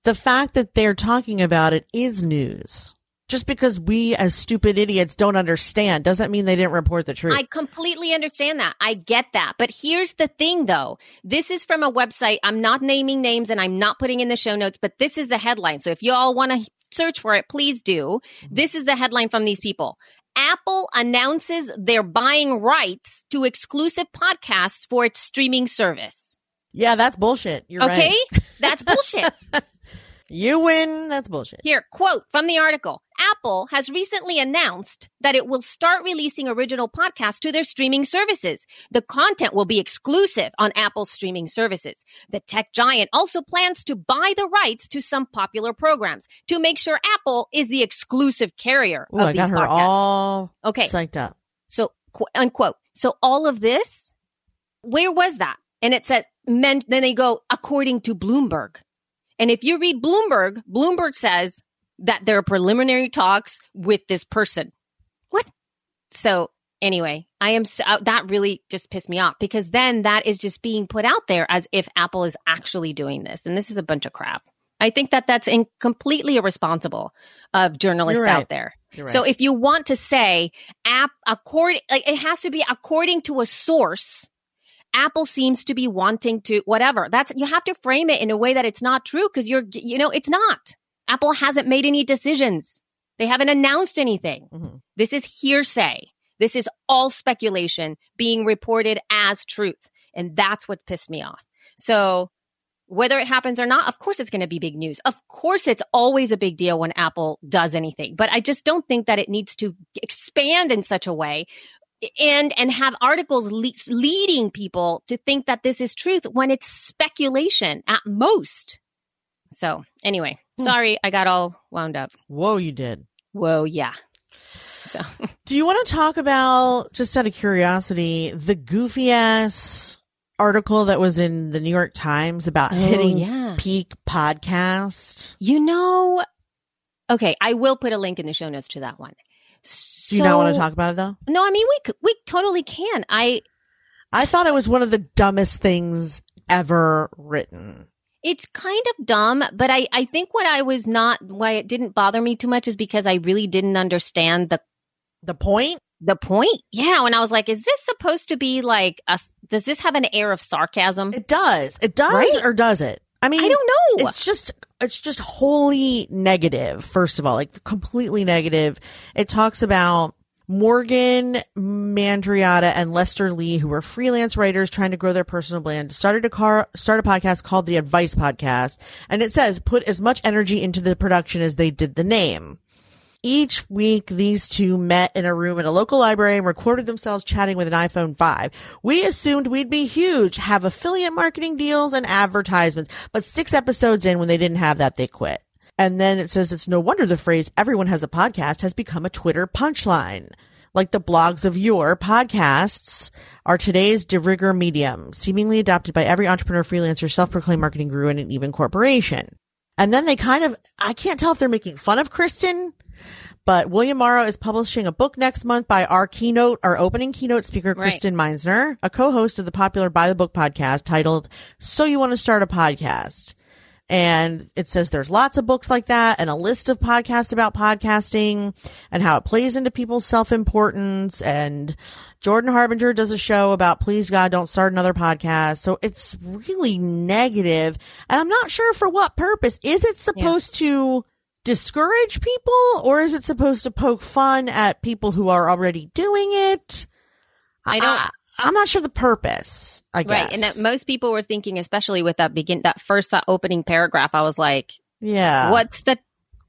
the fact that they're talking about it is news. Just because we as stupid idiots don't understand doesn't mean they didn't report the truth. I completely understand that. I get that. But here's the thing though. This is from a website. I'm not naming names and I'm not putting in the show notes, but this is the headline. So if you all want to search for it, please do. This is the headline from these people. Apple announces they're buying rights to exclusive podcasts for its streaming service. yeah, that's bullshit. You're okay? right. That's bullshit. You win. That's bullshit. Here, quote from the article Apple has recently announced that it will start releasing original podcasts to their streaming services. The content will be exclusive on Apple's streaming services. The tech giant also plans to buy the rights to some popular programs to make sure Apple is the exclusive carrier Ooh, of I these got her podcasts. all Okay. psyched up. So, qu- unquote. So, all of this, where was that? And it says, men, then they go, according to Bloomberg. And if you read Bloomberg, Bloomberg says that there are preliminary talks with this person. What? So, anyway, I am, so, uh, that really just pissed me off because then that is just being put out there as if Apple is actually doing this. And this is a bunch of crap. I think that that's in, completely irresponsible of journalists right. out there. Right. So if you want to say app according like it has to be according to a source, Apple seems to be wanting to whatever. That's you have to frame it in a way that it's not true because you're you know it's not. Apple hasn't made any decisions. They haven't announced anything. Mhm. This is hearsay. This is all speculation being reported as truth. And that's what pissed me off. So whether it happens or not, of course it's going to be big news. Of course it's always a big deal when Apple does anything, but I just don't think that it needs to expand in such a way and and have articles le- leading people to think that this is truth when it's speculation at most. So, anyway. Hmm. sorry I got all wound up. Whoa, you did. Whoa, yeah. So, Do you want to talk about, just out of curiosity, the goofy ass article that was in the New York Times about Oh, hitting yeah. peak podcast? you know, okay, I will put a link in the show notes to that one. Do you not want to talk about it though? No, I mean we we totally can. I I thought it was one of the dumbest things ever written. It's kind of dumb, but I I think what I was not why it didn't bother me too much is because I really didn't understand the The point? the point. Yeah, when I was like, is this supposed to be like a, does this have an air of sarcasm? It does. It does Right? or does it? I mean, I don't know. It's just it's just wholly negative. First of all, like completely negative. It talks about Morgan Mandriata and Lester Lee, who were freelance writers trying to grow their personal brand, started a car start a podcast called the Advice Podcast, and it says put as much energy into the production as they did the name. Each week, these two met in a room at a local library and recorded themselves chatting with an iPhone 5. We assumed we'd be huge, have affiliate marketing deals and advertisements, but six episodes in, when they didn't have that, they quit. And then it says it's no wonder the phrase everyone has a podcast has become a Twitter punchline. like the blogs of your podcasts are today's de rigueur medium, seemingly adopted by every entrepreneur, freelancer, self-proclaimed marketing guru, and an even corporation. And then they kind of, I can't tell if they're making fun of Kristen, but William Morrow is publishing a book next month by our keynote, our opening keynote speaker, Right. Kristen Meinzer, a co-host of the popular By the Book podcast titled, So You Want to Start a Podcast. And it says there's lots of books like that and a list of podcasts about podcasting and how it plays into people's self-importance. And Jordan Harbinger does a show about please God, don't start another podcast. So it's really negative, And I'm not sure for what purpose. Is it supposed to discourage people or is it supposed to poke fun at people who are already doing it? I don't- I, am not sure the purpose, I guess. Right. And that most people were thinking, especially with that begin, that first, that opening paragraph, I was like, yeah. what's the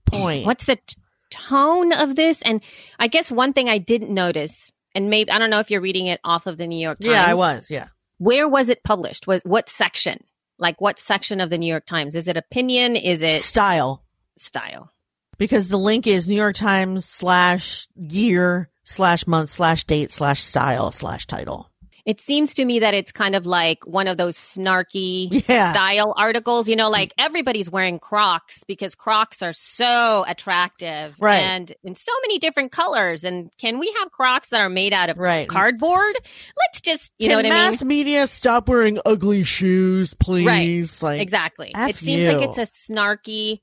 point? What's the t- tone of this? And I guess one thing I didn't notice, and maybe, I don't know if you're reading it off of the New York Times. Yeah, I was. Yeah. Where was it published? Was what section? Like what section of the New York Times? Is it opinion? Is it Style. style? Because the link is New York Times slash year slash month slash date slash style slash title. It seems to me that it's kind of like one of those snarky Yeah. style articles, you know, like everybody's wearing Crocs because Crocs are so attractive Right. and in so many different colors. And can we have Crocs that are made out of Right. cardboard? Let's just, you know what I mean? mass media stop wearing ugly shoes, please? Like Exactly. F it seems like it's a snarky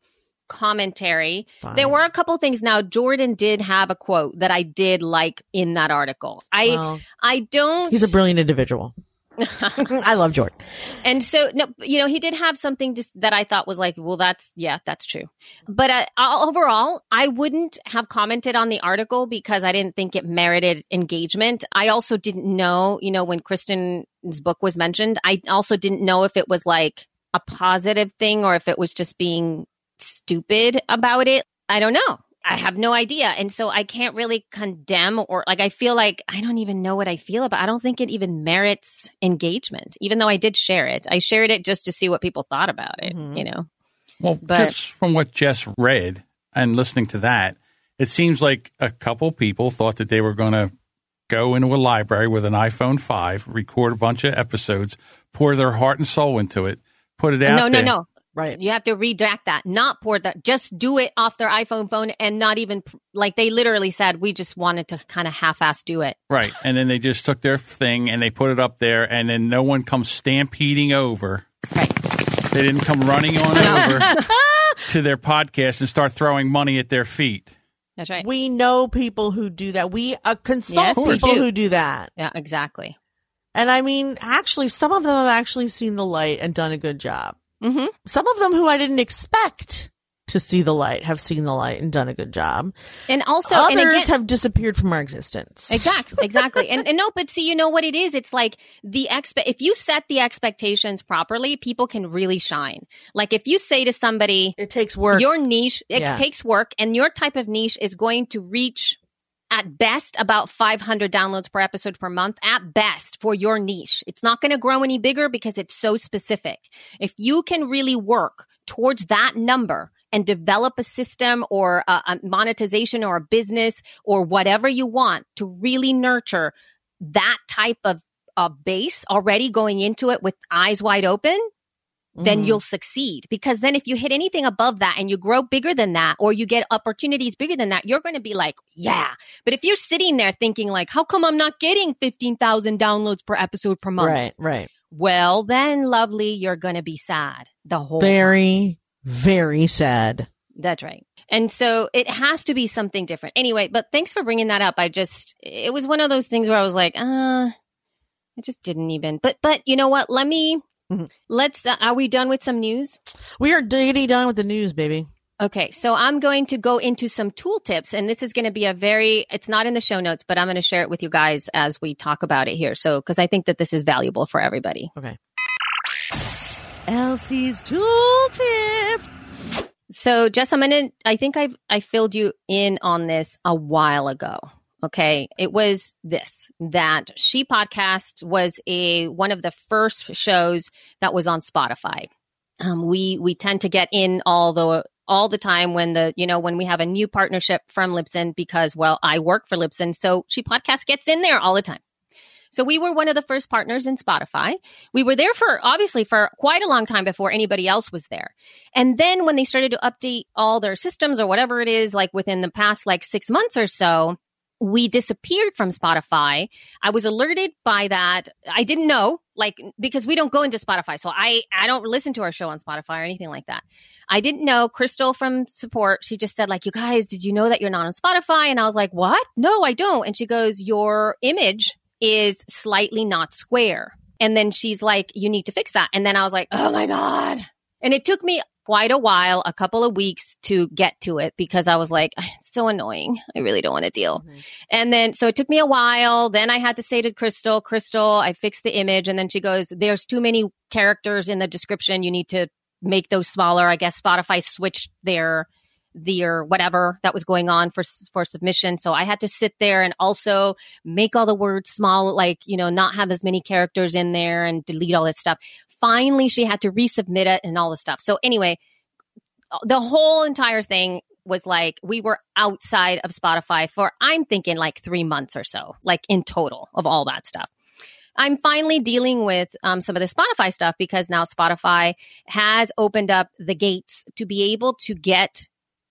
commentary. Fine. There were a couple things now. Jordan did have a quote that I did like in that article. I Well, I don't he's a brilliant individual. I love Jordan. and so no you know he did have something just that i thought was like well that's yeah that's true but uh, overall i wouldn't have commented on the article because i didn't think it merited engagement i also didn't know you know when kristen's book was mentioned i also didn't know if it was like a positive thing or if it was just being stupid about it i don't know I have no idea. And so I can't really condemn or like, I feel like I don't even know what I feel about. I don't think it even merits engagement, even though I did share it. I shared it just to see what people thought about it, Mhm. you know? Well, But- just from what Jess read and listening to that, it seems like a couple people thought that they were going to go into a library with an iPhone 5, record a bunch of episodes, pour their heart and soul into it, put it out there. no, no, no. Right. You have to redact that. Not pour that. Just do it off their iPhone phone and not even like they literally said, we just wanted to kind of half ass do it. Right. And then they just took their thing and they put it up there, and then no one comes stampeding over. Right. They didn't come running on over to their podcast and start throwing money at their feet. That's right. We know people who do that. We uh, consult Yes, we people do. who do that. yeah, exactly. And I mean, actually, some of them have actually seen the light and done a good job. Hmm Some of them who I didn't expect to see the light have seen the light and done a good job. And also, Others and again, have disappeared from our existence. Exactly, exactly. and, and no, but see, you know what it is? It's like the expe- if you set the expectations properly, people can really shine. Like if you say to somebody, It takes work. your niche, it Yeah. takes work and your type of niche is going to reach at best about 500 downloads per episode per month at best for your niche. It's not going to grow any bigger because it's so specific. If you can really work towards that number and develop a system or a, a monetization or a business or whatever you want to really nurture that type of a base already going into it with eyes wide open, then Mhm. you'll succeed. Because then if you hit anything above that and you grow bigger than that or you get opportunities bigger than that, you're going to be like, yeah. But if you're sitting there thinking like, how come I'm not getting 15,000 downloads per episode per month? right, right. Well, then lovely, you're going to be sad the whole time. Very, very sad. That's right. And so it has to be something different. Anyway, but thanks for bringing that up. I just, it was one of those things where I was like, uh, I just didn't even, but, but you know what? Let me, Mhm. let's, uh, are we done with some news? We are diggity done with the news, baby. Okay, so I'm going to go into some tool tips, and this is going to be a very, it's not in the show notes, but I'm going to share it with you guys as we talk about it here. So, because I think that this is valuable for everybody. Okay. Elsie's tool tips. So, Jess, I'm going to, I think I've, I filled you in on this a while ago. Okay. It was this that She Podcast was a, one of the first shows that was on Spotify. Um, we, we tend to get in all the, all the time when the, you know, when we have a new partnership from Libsyn because, well, I work for Libsyn. So She Podcast gets in there all the time. So we were one of the first partners in Spotify. We were there for obviously for quite a long time before anybody else was there. And then when they started to update all their systems or whatever it is, like within the past like six months or so, we disappeared from Spotify. I was alerted by that. I didn't know, like, because we don't go into Spotify. So I, I don't listen to our show on Spotify or anything like that. I didn't know. Crystal from support, she just said, like, you guys, did you know that you're not on Spotify? And I was like, what? No, I don't. And she goes, your image is slightly not square. And then she's like, you need to fix that. And then I was like, oh my God. And it took me quite a while, a couple of weeks to get to it because I was like, it's so annoying. I really don't want to deal. Mm-hmm. And then, so it took me a while. Then I had to say to Crystal, Crystal, I fixed the image. And then she goes, there's too many characters in the description. You need to make those smaller. I guess Spotify switched their the or whatever that was going on for for submission. So I had to sit there and also make all the words small, like you know, not have as many characters in there and delete all this stuff. Finally, she had to resubmit it and all the stuff. So anyway, the whole entire thing was like we were outside of Spotify for I'm thinking like three months or so, like in total of all that stuff. I'm finally dealing with um, some of the Spotify stuff because now Spotify has opened up the gates to be able to get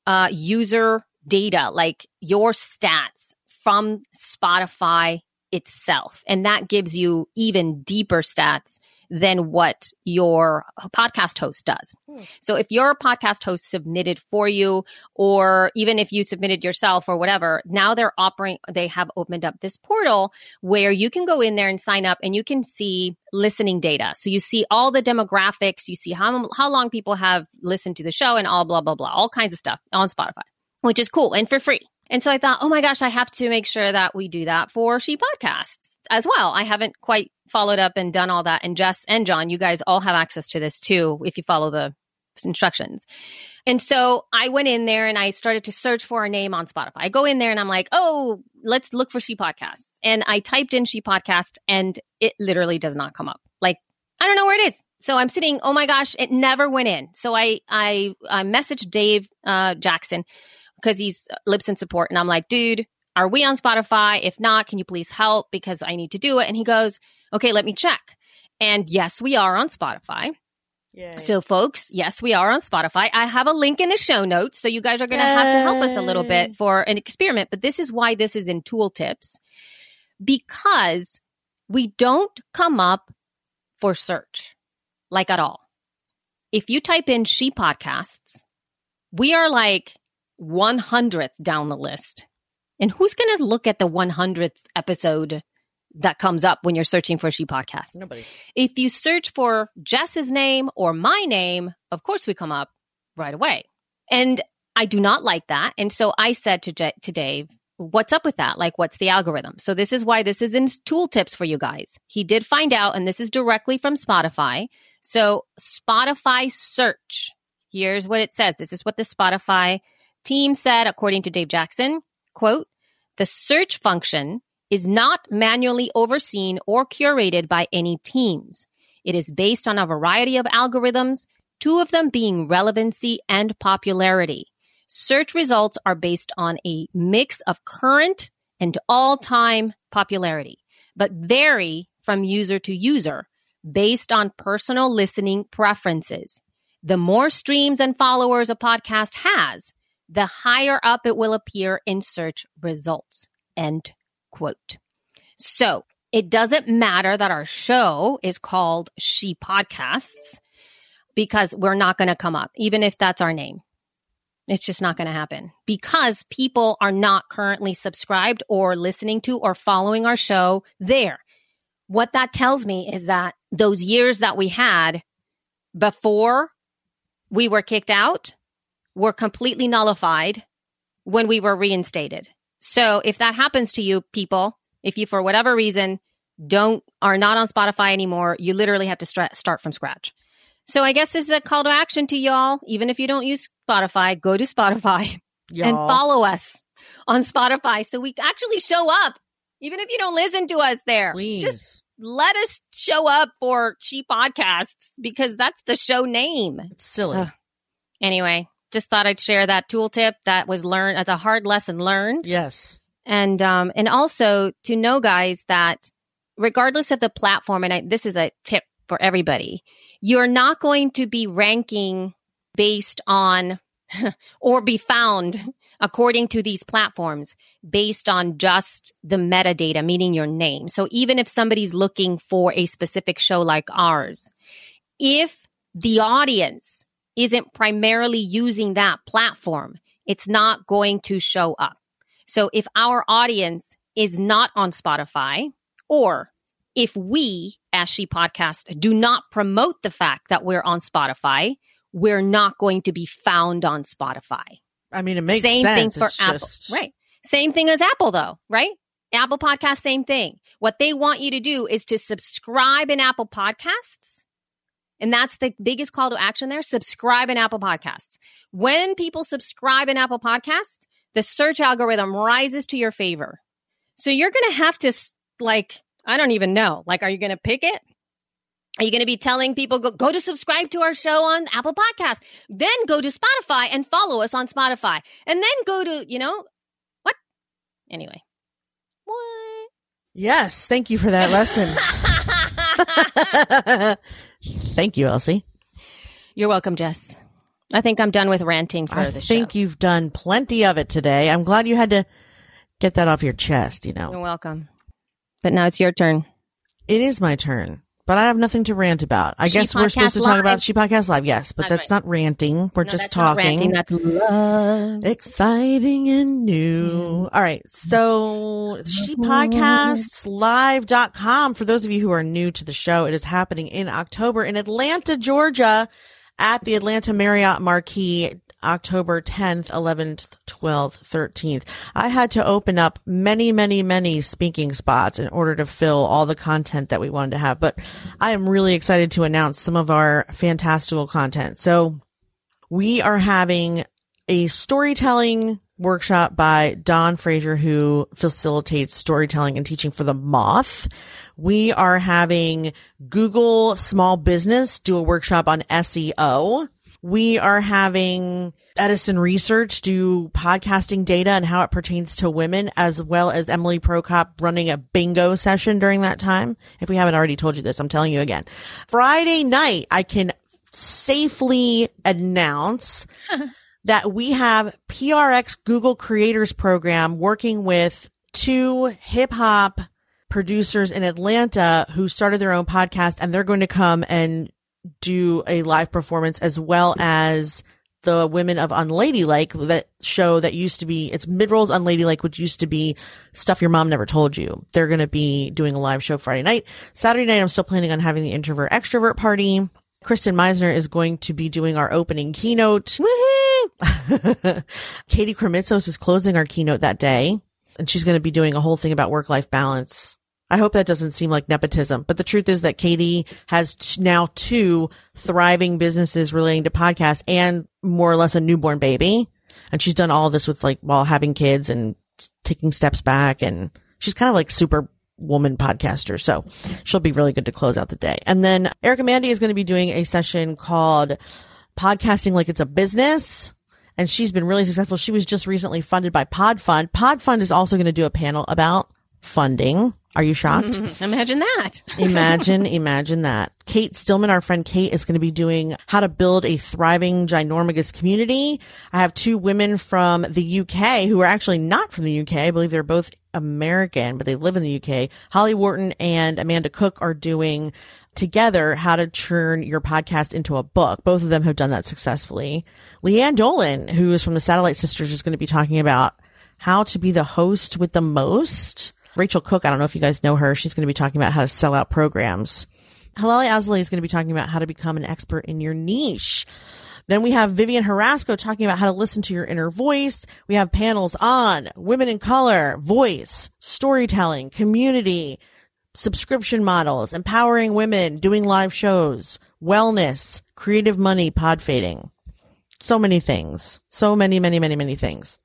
uh, user data, like your stats from Spotify itself. And that gives you even deeper stats than what your podcast host does. Hmm. So if your podcast host submitted for you, or even if you submitted yourself or whatever, now they're operating, they have opened up this portal where you can go in there and sign up and you can see listening data. So you see all the demographics, you see how, how long people have listened to the show and all blah, blah, blah, all kinds of stuff on Spotify, which is cool and for free. And so I thought, oh my gosh, I have to make sure that we do that for She Podcasts as well. I haven't quite followed up and done all that. And Jess and John, you guys all have access to this too if you follow the instructions. And so I went in there and I started to search for a name on Spotify. I go in there and I'm like, oh, let's look for She Podcasts. And I typed in She Podcast and it literally does not come up. Like, I don't know where it is. So I'm sitting, oh my gosh, it never went in. So I, I, I messaged Dave uh, Jackson because he's Libsyn support. And I'm like, dude, are we on Spotify? If not, can you please help? Because I need to do it. And he goes, okay, let me check. And yes, we are on Spotify. Yay. So, folks, yes, we are on Spotify. I have a link in the show notes. So, you guys are going to have to help us a little bit for an experiment. But this is why this is in tooltips because we don't come up for search like at all. If you type in She Podcasts, we are like 100th down the list. And who's going to look at the 100th episode that comes up when you're searching for a She Podcast? Nobody. If you search for Jess's name or my name, of course we come up right away. And I do not like that. And so I said to, J- to Dave, what's up with that? Like, what's the algorithm? So this is why this is in tool tips for you guys. He did find out, and this is directly from Spotify. So Spotify search. Here's what it says. This is what the Spotify team said, according to Dave Jackson, quote, the search function is not manually overseen or curated by any teams. It is based on a variety of algorithms, two of them being relevancy and popularity. Search results are based on a mix of current and all time popularity, but vary from user to user based on personal listening preferences. The more streams and followers a podcast has, the higher up it will appear in search results. End quote. So it doesn't matter that our show is called She Podcasts because we're not going to come up, even if that's our name. It's just not going to happen because people are not currently subscribed or listening to or following our show there. What that tells me is that those years that we had before we were kicked out, were completely nullified when we were reinstated. So if that happens to you, people, if you for whatever reason don't are not on Spotify anymore, you literally have to start start from scratch. So I guess this is a call to action to y'all. Even if you don't use Spotify, go to Spotify y'all. and follow us on Spotify so we actually show up. Even if you don't listen to us there, Please. just let us show up for She Podcasts because that's the show name. It's silly. Anyway, just thought I'd share that tool tip that was learned as a hard lesson learned. Yes. And um and also to know guys that regardless of the platform and I, this is a tip for everybody, you're not going to be ranking based on or be found according to these platforms based on just the metadata, meaning your name. So even if somebody's looking for a specific show like ours, if the audience isn't primarily using that platform, it's not going to show up. So if our audience is not on Spotify or if we as She Podcast do not promote the fact that we're on Spotify, we're not going to be found on Spotify. I mean, it makes same sense. thing for It's Apple, just- right? Same thing as Apple, though, right? Apple Podcast, same thing. What they want you to do is to subscribe in Apple Podcasts. And that's the biggest call to action there. Subscribe in Apple Podcasts. When people subscribe in Apple Podcasts, the search algorithm rises to your favor. So you're going to have to, s- like, I don't even know. Like, are you going to pick it? Are you going to be telling people go, go to subscribe to our show on Apple Podcast, then go to Spotify and follow us on Spotify, and then go to you know what? Anyway, what? Yes. Thank you for that lesson. Thank you, Elsie. You're welcome, Jess. I think I'm done with ranting for I the think you've done plenty of it today. I'm glad you had to get that off your chest, you know. You're welcome. But now it's your turn. It is my turn, but I have nothing to rant about. I She guess we're supposed to Podcast talk Live. about She Podcast Live, yes, but That's that's not ranting. We're No, just that's not talking. ranting, that's love. Exciting and new. All right. So she podcasts live.com. For those of you who are new to the show, it is happening in October in Atlanta, Georgia at the Atlanta Marriott Marquis, October 10th, 11th, 12th, 13th. I had to open up many, many, many speaking spots in order to fill all the content that we wanted to have. But I am really excited to announce some of our fantastical content. So we are having a storytelling workshop by Don Fraser, who facilitates storytelling and teaching for the Moth. We are having Google Small Business do a workshop on SEO. We are having Edison Research do podcasting data and how it pertains to women, as well as Emily Prokop running a bingo session during that time. If we haven't already told you this, I'm telling you again. Friday night, I can safely announce that we have PRX Google Creators Program working with two hip hop producers in Atlanta who started their own podcast and they're going to come and do a live performance as well as the women of Unladylike, that show that used to be, it's mid-rolls Unladylike, which used to be stuff your mom never told you. They're going to be doing a live show Friday night. Saturday night, I'm still planning on having the introvert extrovert party. Kristen Meinzer is going to be doing our opening keynote. Woohoo! Katie Krimitsos is closing our keynote that day, and she's going to be doing a whole thing about work life balance. I hope that doesn't seem like nepotism, but the truth is that Katie has t- now two thriving businesses relating to podcasts and more or less a newborn baby. And she's done all this with like while having kids and taking steps back. And she's kind of like super woman podcaster. So she'll be really good to close out the day. And then Erica Mandy is going to be doing a session called podcasting like it's a business. And she's been really successful. She was just recently funded by Podfund. Podfund is also going to do a panel about funding. Are you shocked? Imagine that. imagine, imagine that. Kate Stillman, our friend Kate, is going to be doing how to build a thriving ginormous community. I have two women from the UK who are actually not from the UK. I believe they're both American, but they live in the UK. Holly Worton and Amanda Cook are doing together how to turn your podcast into a book. Both of them have done that successfully. Lian Dolan, who is from the Satellite Sisters, is going to be talking about how to be the host with the most. Rachel Cook, I don't know if you guys know her. She's going to be talking about how to sell out programs. Halali Asley is going to be talking about how to become an expert in your niche. Then we have Vivian Harasco talking about how to listen to your inner voice. We have panels on women in color, voice, storytelling, community, subscription models, empowering women, doing live shows, wellness, creative money, pod fading. So many things. So many, many, many, many things.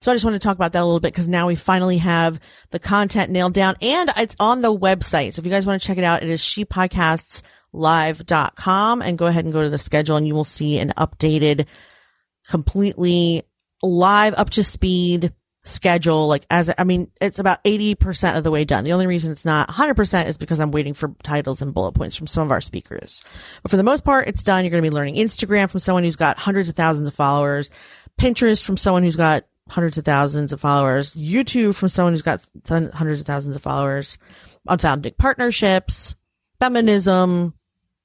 So I just want to talk about that a little bit because now we finally have the content nailed down and it's on the website. So if you guys want to check it out, it is shepodcastslive.com and go ahead and go to the schedule and you will see an updated completely live up to speed schedule. Like as, I mean, it's about 80% of the way done. The only reason it's not 100% is because I'm waiting for titles and bullet points from some of our speakers. But for the most part, it's done. You're going to be learning Instagram from someone who's got hundreds of thousands of followers, Pinterest from someone who's got hundreds of thousands of followers, YouTube from someone who's got hundreds of thousands of followers, on founding partnerships, feminism,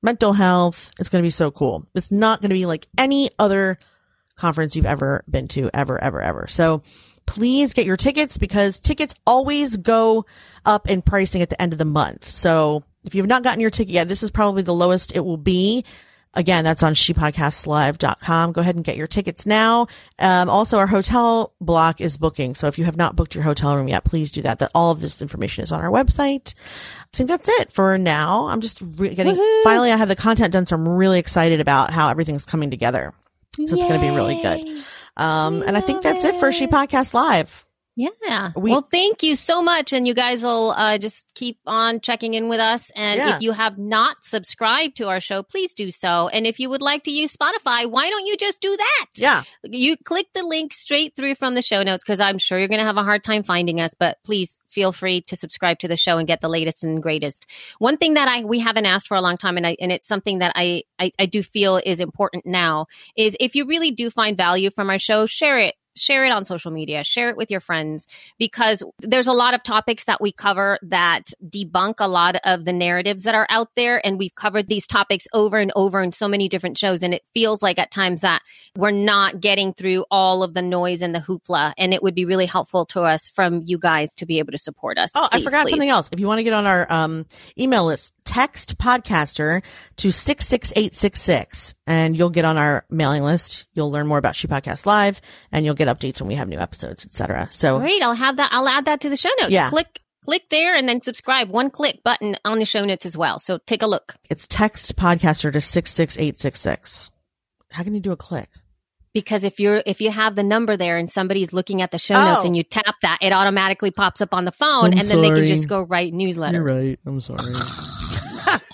mental health. It's going to be so cool. It's not going to be like any other conference you've ever been to, ever, ever, ever. So please get your tickets because tickets always go up in pricing at the end of the month. So if you've not gotten your ticket yet, this is probably the lowest it will be. Again, that's on shepodcastlive.com. Go ahead and get your tickets now. Um, also our hotel block is booking. So if you have not booked your hotel room yet, please do that. That all of this information is on our website. I think that's it for now. I'm just re- getting, Woo-hoo! finally I have the content done. So I'm really excited about how everything's coming together. So Yay. it's going to be really good. Um, and I think that's it. it for She Podcast Live. Yeah. We, well, thank you so much. And you guys will uh, just keep on checking in with us. And yeah. if you have not subscribed to our show, please do so. And if you would like to use Spotify, why don't you just do that? Yeah. You click the link straight through from the show notes because I'm sure you're going to have a hard time finding us, but please feel free to subscribe to the show and get the latest and greatest. One thing that I we haven't asked for a long time, and I and it's something that I, I, I do feel is important now, is if you really do find value from our show, share it share it on social media, share it with your friends, because there's a lot of topics that we cover that debunk a lot of the narratives that are out there. And we've covered these topics over and over in so many different shows. And it feels like at times that we're not getting through all of the noise and the hoopla. And it would be really helpful to us from you guys to be able to support us. Oh, please, I forgot please. something else. If you want to get on our um, email list, text podcaster to 66866 and you'll get on our mailing list. You'll learn more about She Podcast Live and you'll get updates when we have new episodes, etc. So great. I'll have that. I'll add that to the show notes. Yeah. Click, click there and then subscribe. One click button on the show notes as well. So take a look. It's text podcaster to 66866. How can you do a click? because if you're if you have the number there and somebody's looking at the show oh. notes and you tap that it automatically pops up on the phone I'm and then sorry. they can just go write newsletter you're right i'm sorry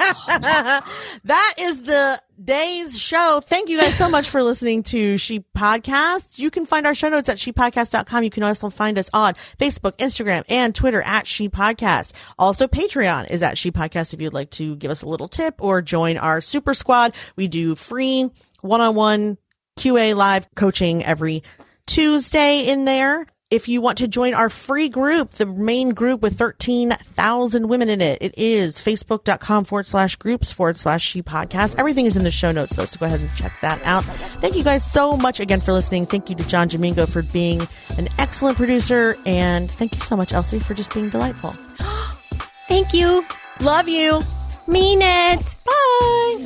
that is the day's show. Thank you guys so much for listening to She Podcast. You can find our show notes at shepodcast.com. You can also find us on Facebook, Instagram, and Twitter at She Podcast. Also, Patreon is at She Podcast if you'd like to give us a little tip or join our super squad. We do free one-on-one QA live coaching every Tuesday in there if you want to join our free group, the main group with 13,000 women in it, it is facebook.com forward slash groups forward slash she podcast. Everything is in the show notes though, so go ahead and check that out. Thank you guys so much again for listening. Thank you to John Domingo for being an excellent producer. And thank you so much, Elsie, for just being delightful. thank you. Love you. Mean it. Bye.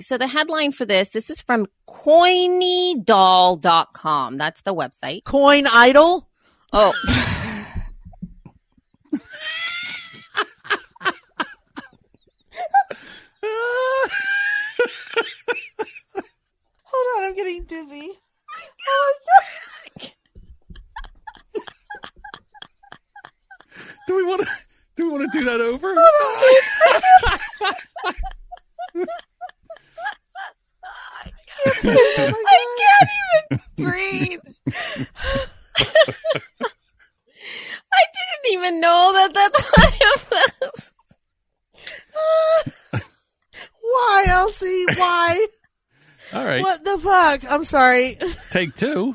So the headline for this, this is from coinydoll.com. That's the website. Coin idol? Oh. Hold on, I'm getting dizzy. do we want to do we want to do that over? I can't even breathe. I didn't even know that that's what it was. Why, Elsie? Why? All right. What the fuck? I'm sorry. Take two.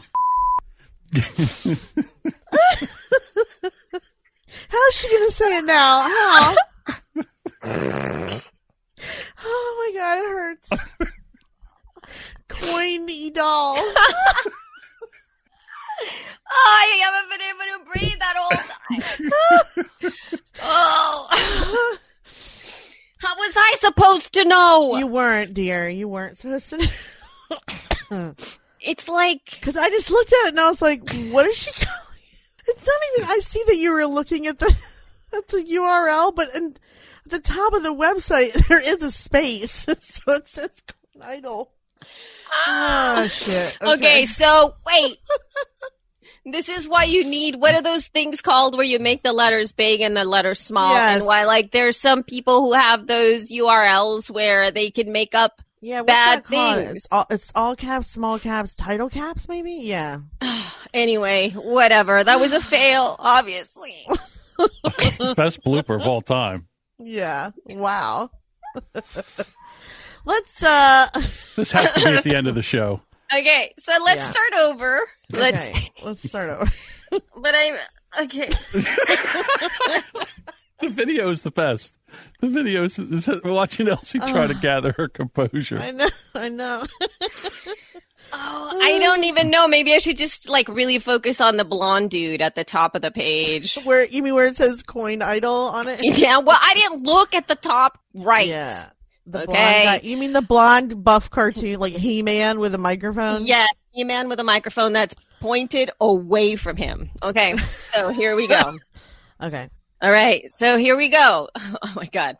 How's she gonna say it now? How? oh my god, it hurts coiny doll. oh, I haven't been able to breathe that whole time. oh. How was I supposed to know? You weren't, dear. You weren't supposed to it's like. Because I just looked at it and I was like, what is she calling It's not even. I see that you were looking at the at the URL, but in, at the top of the website, there is a space. so it says idol. Oh shit. Okay, okay so wait. this is why you need what are those things called where you make the letters big and the letters small yes. and why like there's some people who have those URLs where they can make up Yeah, what's bad that things. It's all, it's all caps, small caps, title caps, maybe. Yeah. Anyway, whatever. That was a fail, obviously. Best blooper of all time. Yeah. Wow. Let's uh. This has to be at the end of the show. Okay, so let's Yeah. start over. Let's. Okay, let's start over. But I'm okay. The video is the best. The video is, is watching Elsie try to oh. gather her composure. I know. I know. Oh, I don't even know. Maybe I should just like really focus on the blonde dude at the top of the page. where you mean where it says coin idol on it? Yeah, well, I didn't look at the top right. Yeah. The Okay. blonde. You mean the blonde buff cartoon, like He Man with a microphone? Yeah, a man with a microphone that's pointed away from him. Okay, so here we go. Okay. All right, so here we go. Oh my god.